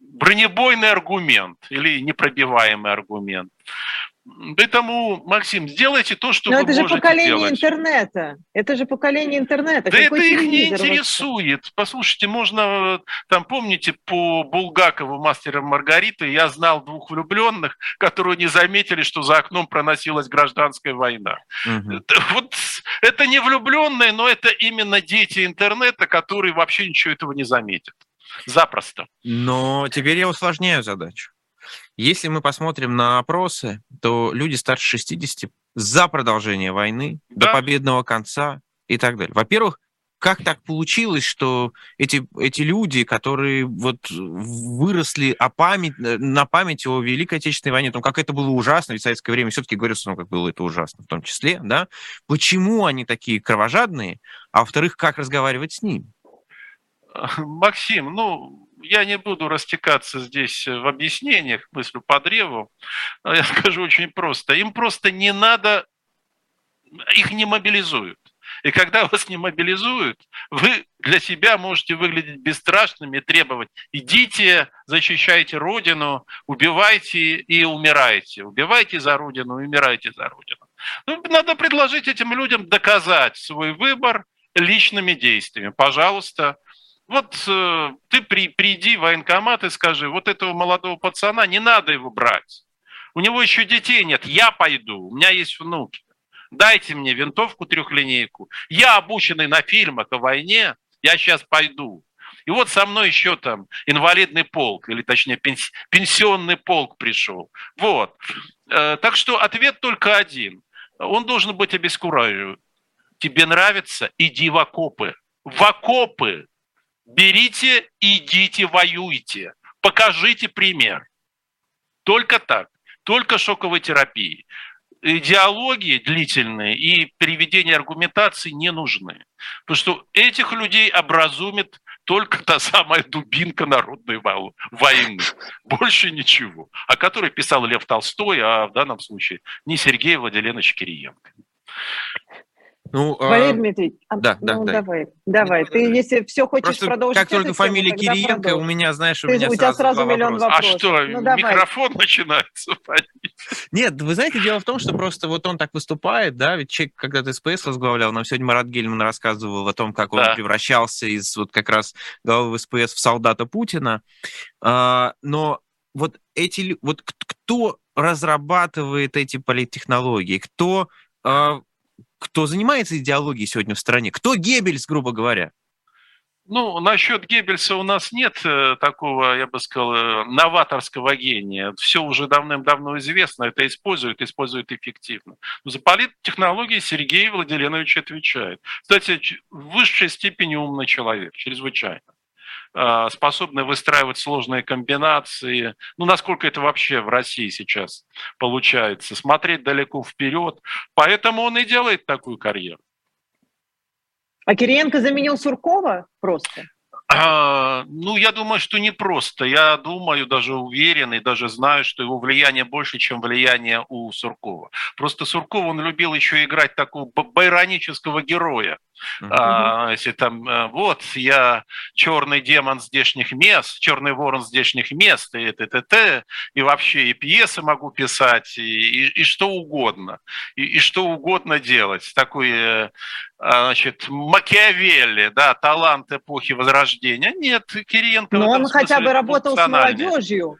бронебойный аргумент или непробиваемый аргумент. Поэтому, Максим, сделайте то, что Но вы это можете же поколение делать. интернета. Это же поколение интернета. Да Какой это их не интересует. Вообще? Послушайте, можно, там, помните, по Булгакову, мастера Маргариты, я знал двух влюбленных, которые не заметили, что за окном проносилась гражданская война. Угу. Вот это не влюбленные, но это именно дети интернета, которые вообще ничего этого не заметят. Запросто. Но теперь я усложняю задачу. Если мы посмотрим на опросы, то люди старше 60 за продолжение войны, да. до победного конца и так далее. Во-первых, как так получилось, что эти, эти люди, которые вот выросли о память, на память о Великой Отечественной войне, о том, как это было ужасно, ведь в советское время все-таки говорится, ну, как было это ужасно в том числе, да, почему они такие кровожадные, а во-вторых, как разговаривать с ними? Максим, ну, я не буду растекаться здесь в объяснениях, мыслю по древу. Я (laughs) скажу очень просто. Им просто не надо, их не мобилизуют. И когда (laughs) вас не мобилизуют, вы для себя можете выглядеть бесстрашными требовать, идите, защищайте Родину, убивайте и умирайте. Убивайте за Родину, умирайте за Родину. Ну, надо предложить этим людям доказать свой выбор личными действиями. Пожалуйста, вот э, ты при, приди в военкомат и скажи, вот этого молодого пацана не надо его брать. У него еще детей нет, я пойду, у меня есть внуки. Дайте мне винтовку трехлинейку. Я обученный на фильмах о войне, я сейчас пойду. И вот со мной еще там инвалидный полк, или точнее пенсионный полк пришел. Вот. Э, так что ответ только один. Он должен быть обескураживающим. Тебе нравится? Иди в окопы. В окопы! Берите, идите, воюйте. Покажите пример. Только так. Только шоковой терапии идеологии длительные и переведение аргументации не нужны. Потому что этих людей образумит только та самая дубинка народной войны. Больше ничего. О которой писал Лев Толстой, а в данном случае не Сергей Владимирович Кириенко. Ну, а, Валерий Дмитриевич, а, да, да, ну, да. давай, давай. Ты, если все хочешь Просто продолжить как только фамилия тему, Кириенко, у меня, знаешь, у Ты, меня у тебя сразу миллион вопросов. А что, ну, микрофон начинается? (laughs) Нет, вы знаете, дело в том, что просто вот он так выступает, да, ведь человек когда-то СПС возглавлял, нам сегодня Марат Гельман рассказывал о том, как он да. превращался из вот как раз главы СПС в солдата Путина, а, но вот эти, вот кто разрабатывает эти политтехнологии, кто а, кто занимается идеологией сегодня в стране? Кто Геббельс, грубо говоря? Ну, насчет Геббельса у нас нет э, такого, я бы сказал, э, новаторского гения. Все уже давным-давно известно, это используют, используют эффективно. Но за политтехнологии Сергей Владимирович отвечает. Кстати, в высшей степени умный человек, чрезвычайно. А, способны выстраивать сложные комбинации. Ну, насколько это вообще в России сейчас получается. Смотреть далеко вперед. Поэтому он и делает такую карьеру. А Кириенко заменил Суркова просто? А, ну, я думаю, что не просто. Я думаю, даже уверен и даже знаю, что его влияние больше, чем влияние у Суркова. Просто Суркова он любил еще играть такого байронического героя. Uh-huh. А, если там, э, вот, я черный демон здешних мест, черный ворон здешних мест, и т, т, т, и вообще и пьесы могу писать, и, и, и что угодно, и, и что угодно делать. Такой, э, значит, Макиавелли, да, талант эпохи Возрождения. Нет, Кириенко... Но он хотя бы работал с молодежью.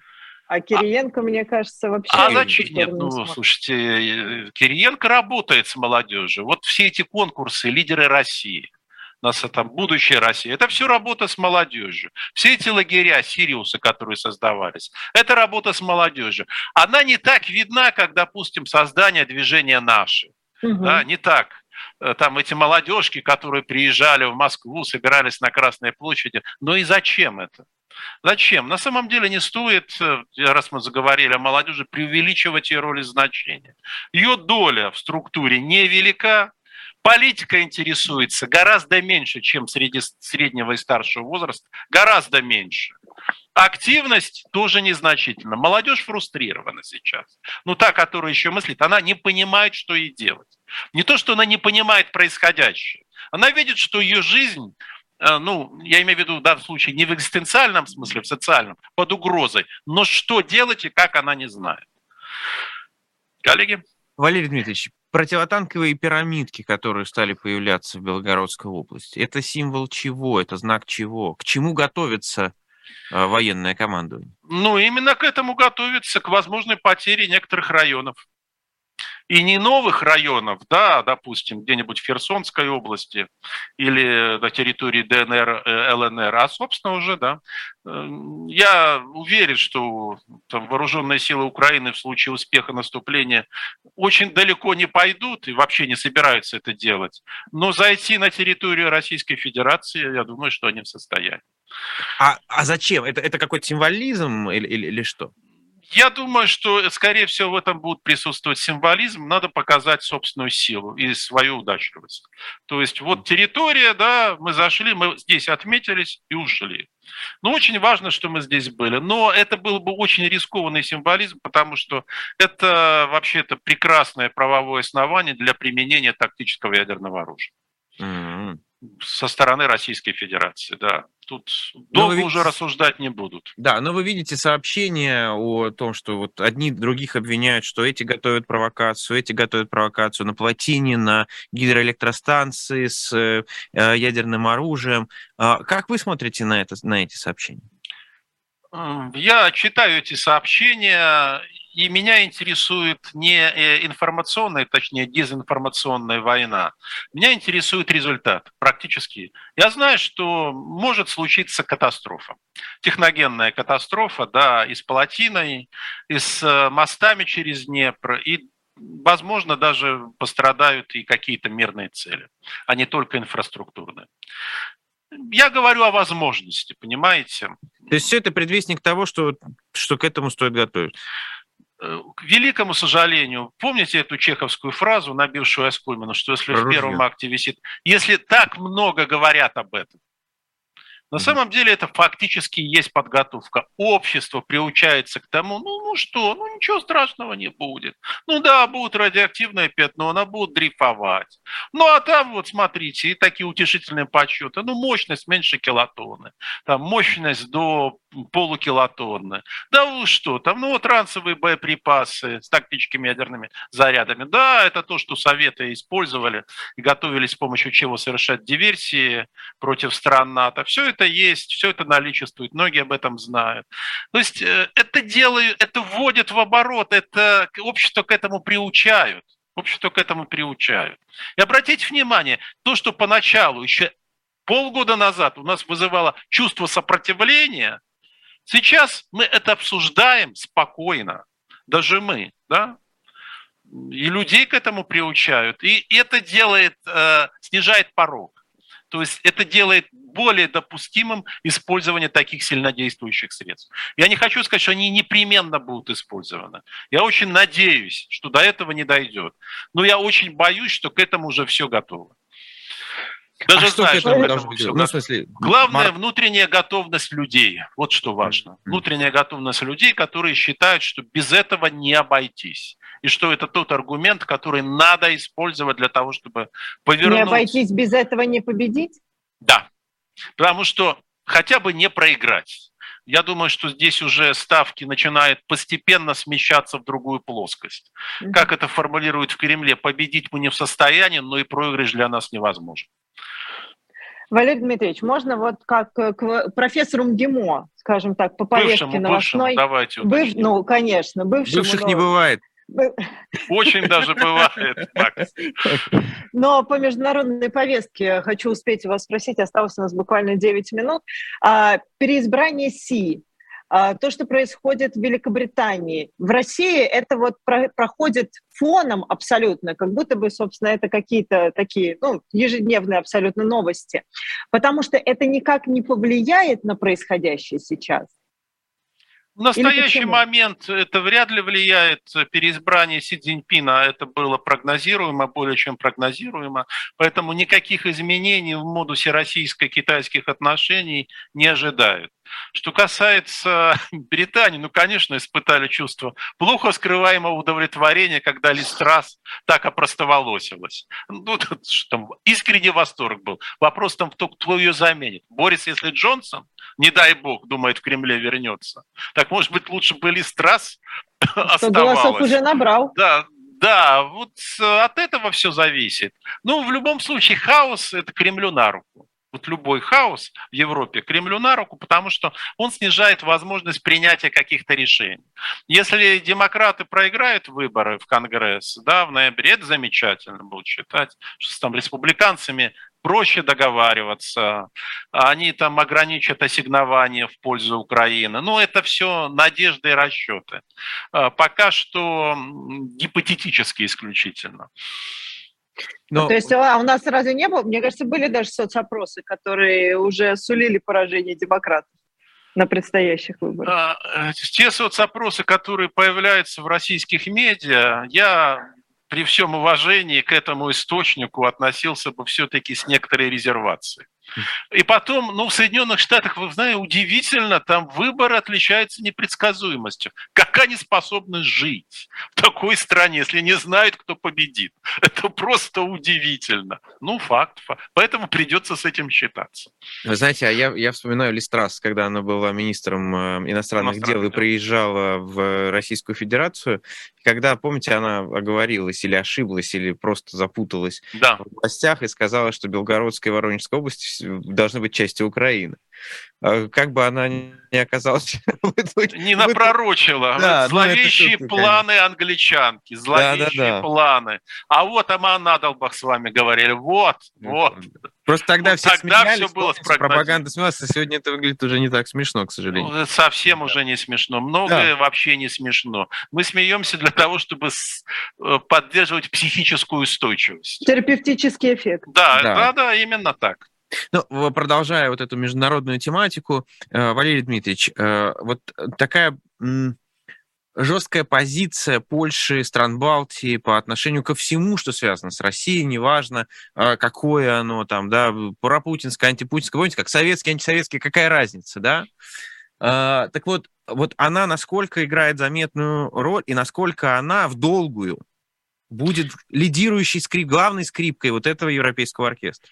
А Кириенко, а, мне кажется, вообще... А зачем? Нет, ну, смотрит. слушайте, Кириенко работает с молодежью. Вот все эти конкурсы «Лидеры России», нас там будущее России. Это все работа с молодежью. Все эти лагеря Сириуса, которые создавались, это работа с молодежью. Она не так видна, как, допустим, создание движения «Наши». Угу. Да, не так. Э, там эти молодежки, которые приезжали в Москву, собирались на Красной площади. Но и зачем это? Зачем? На самом деле не стоит, э, раз мы заговорили о молодежи, преувеличивать ее роль и значение. Ее доля в структуре невелика, Политика интересуется гораздо меньше, чем среди среднего и старшего возраста, гораздо меньше. Активность тоже незначительна. Молодежь фрустрирована сейчас. Ну, та, которая еще мыслит, она не понимает, что ей делать. Не то, что она не понимает происходящее. Она видит, что ее жизнь Э, ну, я имею в виду в данном случае не в экзистенциальном смысле, в социальном, под угрозой, но что делать и как она не знает. Коллеги? Валерий Дмитриевич, противотанковые пирамидки, которые стали появляться в Белгородской области, это символ чего? Это знак чего? К чему готовится военное командование? Ну, именно к этому готовится, к возможной потере некоторых районов и не новых районов, да, допустим, где-нибудь в Херсонской области или на территории ДНР, э, ЛНР, а, собственно, уже, да. Э, я уверен, что там, вооруженные силы Украины в случае успеха наступления очень далеко не пойдут и вообще не собираются это делать. Но зайти на территорию Российской Федерации, я думаю, что они в состоянии. А, а зачем? Это, это какой-то символизм или, или, или что? Я думаю, что, скорее всего, в этом будет присутствовать символизм. Надо показать собственную силу и свою удачливость. То есть вот территория, да, мы зашли, мы здесь отметились и ушли. Но очень важно, что мы здесь были. Но это был бы очень рискованный символизм, потому что это вообще-то прекрасное правовое основание для применения тактического ядерного оружия. Со стороны Российской Федерации, да. Тут долго видите, уже рассуждать не будут. Да, но вы видите сообщения о том, что вот одни других обвиняют, что эти готовят провокацию, эти готовят провокацию на плотине, на гидроэлектростанции с э, ядерным оружием. А как вы смотрите на, это, на эти сообщения? Я читаю эти сообщения, и меня интересует не э, информационная, точнее дезинформационная война. Меня интересует результат практически. Я знаю, что может случиться катастрофа. Техногенная катастрофа, да, и с Палатиной, и с э, мостами через Днепр, и возможно, даже пострадают и какие-то мирные цели, а не только инфраструктурные. Я говорю о возможности, понимаете? То есть все это предвестник того, что, что к этому стоит готовить? Э, к великому сожалению, помните эту чеховскую фразу, набившую Аскульмана, что если Ружье. в первом акте висит... Если так много говорят об этом, на самом деле это фактически есть подготовка. Общество приучается к тому, ну, ну что, ну ничего страшного не будет. Ну да, будет радиоактивное пятно, она будет дрейфовать. Ну а там вот смотрите, и такие утешительные подсчеты. Ну мощность меньше килотонны, там мощность до полукилотонны. Да вы что, там, ну вот ранцевые боеприпасы с тактическими ядерными зарядами. Да, это то, что Советы использовали и готовились с помощью чего совершать диверсии против стран НАТО. Все это это есть, все это наличествует, многие об этом знают. То есть э, это делают, это вводят в оборот, это общество к этому приучают. Общество к этому приучают. И обратите внимание, то, что поначалу, еще полгода назад у нас вызывало чувство сопротивления, сейчас мы это обсуждаем спокойно, даже мы, да, и людей к этому приучают, и это делает, э, снижает порог. То есть это делает более допустимым использование таких сильнодействующих средств. Я не хочу сказать, что они непременно будут использованы. Я очень надеюсь, что до этого не дойдет. Но я очень боюсь, что к этому уже все готово. Даже а знаю, что к этому все ну, смысле, Главное Марк... внутренняя готовность людей. Вот что важно. Mm-hmm. Внутренняя готовность людей, которые считают, что без этого не обойтись и что это тот аргумент, который надо использовать для того, чтобы повернуть. Не обойтись без этого не победить? Да, потому что хотя бы не проиграть. Я думаю, что здесь уже ставки начинают постепенно смещаться в другую плоскость. Mm-hmm. Как это формулируют в Кремле, победить мы не в состоянии, но и проигрыш для нас невозможен. Валерий Дмитриевич, можно вот как к профессору МГИМО, скажем так, по повестке бывшему, новостной? Бывшему, давайте Быв... Ну, конечно, бывшему. Бывших но... не бывает. Очень даже бывает. Но по международной повестке хочу успеть вас спросить, осталось у нас буквально 9 минут. А, переизбрание Си, а, то, что происходит в Великобритании. В России это вот проходит фоном абсолютно, как будто бы, собственно, это какие-то такие ну, ежедневные абсолютно новости, потому что это никак не повлияет на происходящее сейчас. В настоящий момент это вряд ли влияет переизбрание Си Цзиньпина, это было прогнозируемо, более чем прогнозируемо, поэтому никаких изменений в модусе российско-китайских отношений не ожидают. Что касается (laughs) Британии, ну, конечно, испытали чувство плохо скрываемого удовлетворения, когда Листрас так опростоволосилась. Ну, (laughs) там искренний восторг был. Вопрос там, кто, кто ее заменит. Борис, если Джонсон, не дай бог, думает, в Кремле вернется. Так, может быть, лучше бы Листрас оставалась. (laughs) голосов уже набрал. Да, да, вот от этого все зависит. Ну, в любом случае, хаос – это Кремлю на руку вот любой хаос в Европе Кремлю на руку, потому что он снижает возможность принятия каких-то решений. Если демократы проиграют выборы в Конгресс да, в ноябре, это замечательно будет считать, что с там республиканцами проще договариваться, они там ограничат ассигнования в пользу Украины. Ну, это все надежды и расчеты. А, пока что гипотетически исключительно. Но... То есть а у нас разве не было? Мне кажется, были даже соцопросы, которые уже сулили поражение демократов на предстоящих выборах. А, э, те соцопросы, которые появляются в российских медиа, я при всем уважении к этому источнику относился бы все-таки с некоторой резервацией. И потом, ну, в Соединенных Штатах, вы знаете, удивительно, там выборы отличаются непредсказуемостью. Как они способны жить в такой стране, если не знают, кто победит? (laughs) Это просто удивительно. Ну, факт. факт. Поэтому придется с этим считаться. Вы знаете, а я, я вспоминаю Листрас, когда она была министром э, иностранных дел и приезжала в Российскую Федерацию, когда, помните, она оговорилась или ошиблась, или просто запуталась да. в областях и сказала, что Белгородская и Воронежская области должны быть частью Украины. А как бы она ни (laughs) оказалась... (laughs) Не напророчила. Да, ну, зловещие шутка, планы англичанки, зловещие да, да, да. планы. А вот Аман Надалбах с вами говорили. Вот, вот. Просто тогда вот все тогда смеялись, все было пропаганда смеялась, а сегодня это выглядит уже не так смешно, к сожалению. Ну, совсем да. уже не смешно. Многое да. вообще не смешно. Мы смеемся для того, чтобы э, поддерживать психическую устойчивость. Терапевтический эффект. Да, да, да, да именно так. Ну, продолжая вот эту международную тематику, э, Валерий Дмитриевич, э, вот такая жесткая позиция Польши, стран Балтии по отношению ко всему, что связано с Россией, неважно, э, какое оно там, да, пропутинское, антипутинское, помните, как советский, антисоветский, какая разница, да? Так вот, вот она насколько играет заметную роль и насколько она в долгую будет лидирующей скрип, главной скрипкой вот этого европейского оркестра?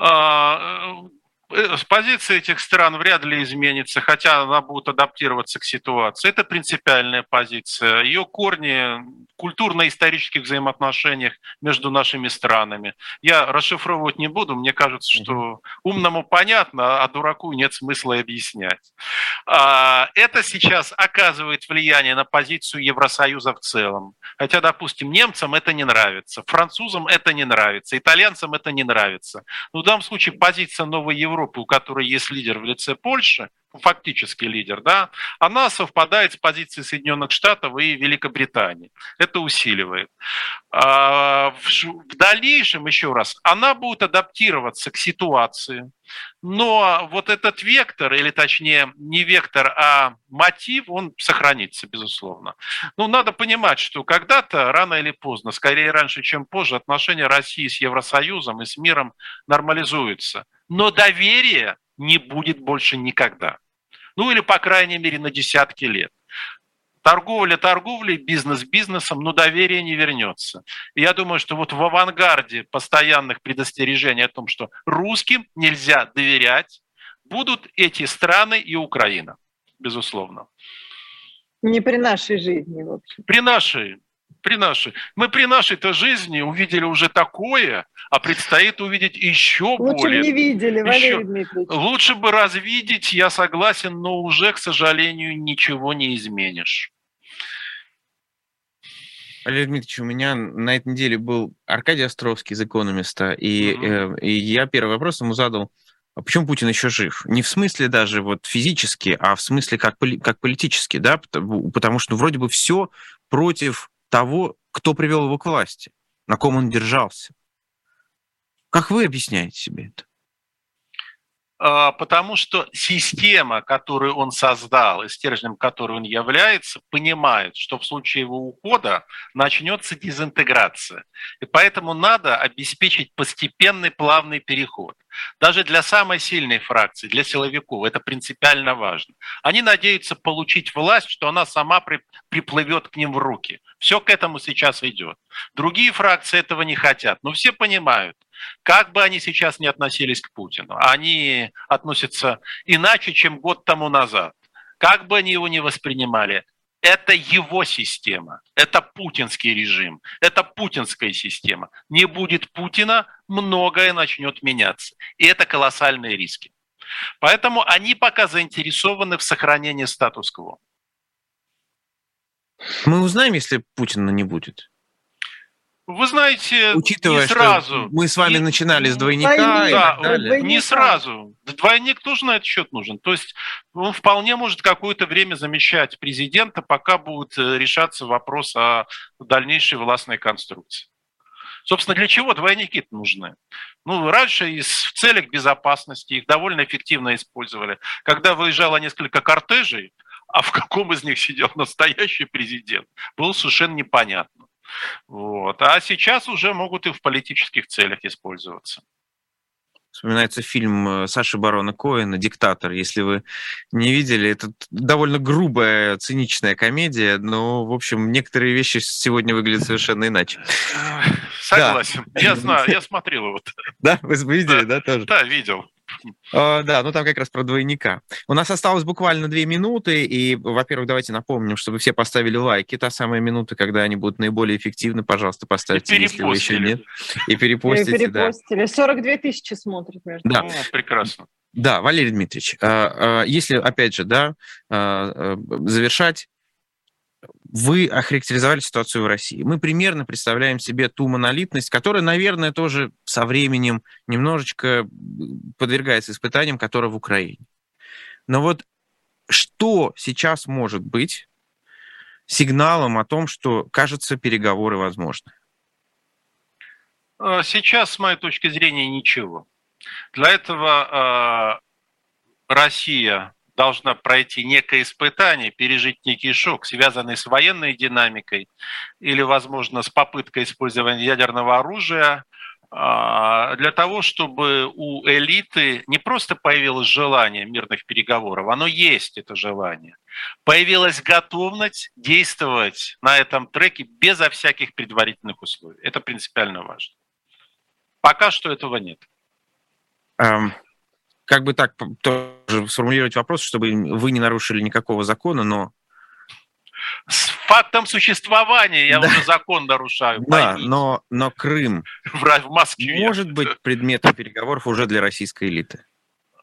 А, э, позиция этих стран вряд ли изменится, хотя она будет адаптироваться к ситуации. Это принципиальная позиция. Ее корни культурно-исторических взаимоотношениях между нашими странами. Я расшифровывать не буду, мне кажется, что умному понятно, а дураку нет смысла объяснять. А, это сейчас оказывает влияние на позицию Евросоюза в целом. Хотя, допустим, немцам это не нравится, французам это не нравится, итальянцам это не нравится. Но в данном случае позиция Новой Европы, у которой есть лидер в лице Польши, фактически лидер, да, она совпадает с позицией Соединенных Штатов и Великобритании. Это усиливает. А, в дальнейшем, еще раз, она будет адаптироваться к ситуации, но вот этот вектор, или точнее не вектор, а мотив, он сохранится, безусловно. Но надо понимать, что когда-то, рано или поздно, скорее раньше, чем позже, отношения России с Евросоюзом и с миром нормализуются. Но доверие не будет больше никогда. Ну или, по крайней мере, на десятки лет. Торговля торговлей, бизнес бизнесом, но доверие не вернется. И я думаю, что вот в авангарде постоянных предостережений о том, что русским нельзя доверять, будут эти страны и Украина, безусловно. Не при нашей жизни, в общем. При нашей при нашей. Мы при нашей-то жизни увидели уже такое, а предстоит увидеть еще Лучше более. Лучше не видели, Валерий еще... Дмитриевич. Лучше бы развидеть, я согласен, но уже, к сожалению, ничего не изменишь. Валерий Дмитриевич, у меня на этой неделе был Аркадий Островский из «Экономиста», и, mm-hmm. э, и я первый вопрос ему задал, а почему Путин еще жив? Не в смысле даже вот физически, а в смысле как, как политически, да, потому, потому что вроде бы все против того, кто привел его к власти, на ком он держался. Как вы объясняете себе это? А, потому что система, которую он создал и стержнем которой он является, понимает, что в случае его ухода начнется дезинтеграция. И поэтому надо обеспечить постепенный плавный переход. Даже для самой сильной фракции, для силовиков, это принципиально важно. Они надеются получить власть, что она сама приплывет к ним в руки. Все к этому сейчас идет. Другие фракции этого не хотят, но все понимают, как бы они сейчас не относились к Путину, они относятся иначе, чем год тому назад. Как бы они его не воспринимали, это его система, это путинский режим, это путинская система. Не будет Путина, многое начнет меняться. И это колоссальные риски. Поэтому они пока заинтересованы в сохранении статус-кво. Мы узнаем, если Путина не будет. Вы знаете, Учитывая, не сразу. мы с вами начинали с двойника двойник, и да, так далее. Двойника. Не сразу. Двойник тоже на этот счет нужен. То есть он вполне может какое-то время замещать президента, пока будет э, решаться вопрос о дальнейшей властной конструкции. Собственно, для чего двойники нужны? Ну, раньше из, в целях безопасности их довольно эффективно использовали. Когда выезжало несколько кортежей, а в каком из них сидел настоящий президент, было совершенно непонятно. Вот. А сейчас уже могут и в политических целях использоваться. Вспоминается фильм э, Саши Барона Коэна «Диктатор». Если вы не видели, это довольно грубая, циничная комедия, но, в общем, некоторые вещи сегодня выглядят совершенно иначе. Согласен. Да. Я знаю, я смотрел его. (laughs) Да? Вы видели, да, да тоже? Да, видел. А, да, ну там как раз про двойника. У нас осталось буквально две минуты, и, во-первых, давайте напомним, чтобы все поставили лайки. Та самая минута, когда они будут наиболее эффективны, пожалуйста, поставьте, если вы еще нет. И перепостите, и перепостили. Да. 42 тысячи смотрят, между Да. О, прекрасно. Да, Валерий Дмитриевич, а, а, если, опять же, да, завершать, вы охарактеризовали ситуацию в России. Мы примерно представляем себе ту монолитность, которая, наверное, тоже со временем немножечко подвергается испытаниям, которая в Украине. Но вот что сейчас может быть сигналом о том, что, кажется, переговоры возможны? А, сейчас, с моей точки зрения, ничего. Для этого э, Россия должна пройти некое испытание, пережить некий шок, связанный с военной динамикой или, возможно, с попыткой использования ядерного оружия, а, для того, чтобы у элиты не просто появилось желание мирных переговоров, оно есть, это желание. Появилась готовность действовать на этом треке безо всяких предварительных условий. Это принципиально важно. Пока что этого нет. Um как бы так тоже сформулировать вопрос, чтобы вы не нарушили никакого закона, но... С фактом существования я да. уже закон нарушаю. Да, но, но Крым в, в Москве. может быть предметом переговоров уже для российской элиты?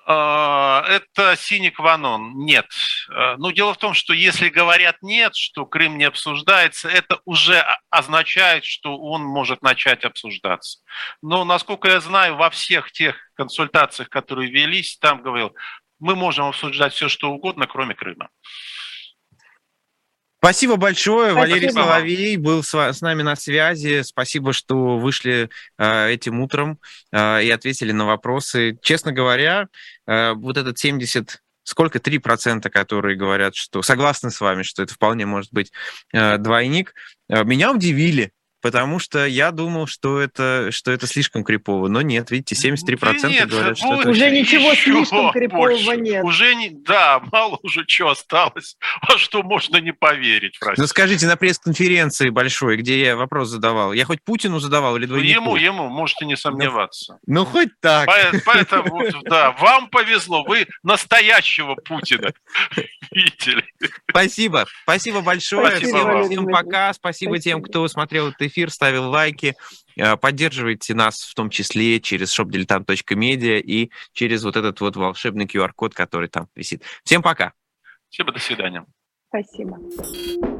А, это синик ванон. Нет. А, ну, дело в том, что если говорят нет, что Крым не обсуждается, это уже означает, что он может начать обсуждаться. Но, насколько я знаю, во всех тех консультациях, которые велись, там говорил, мы можем обсуждать все, что угодно, кроме Крыма. Спасибо большое. Спасибо. Валерий Соловей был с, с нами на связи. Спасибо, что вышли э, этим утром э, и ответили на вопросы. Честно говоря, э, вот этот 70 сколько 3%, которые говорят, что согласны с вами, что это вполне может быть э, двойник, меня удивили потому что я думал, что это, что это слишком крипово. Но нет, видите, 73% да нет, говорят, что это... Уже ничего слишком крипового больше. нет. Уже не... Да, мало уже чего осталось. (laughs) А что можно не поверить? Простите. Ну скажите, на пресс-конференции большой, где я вопрос задавал, я хоть Путину задавал или двойнику? Ему, ему, можете не сомневаться. Ну, ну хоть так. Поэтому, (laughs) да, вам повезло, вы настоящего Путина (laughs) видели. Спасибо, спасибо большое. Спасибо Всем пока, спасибо, спасибо тем, кто смотрел этот эфир, ставил лайки. Э, поддерживайте нас в том числе через shopdiletant.media и через вот этот вот волшебный QR-код, который там висит. Всем пока. Спасибо, до свидания. Спасибо.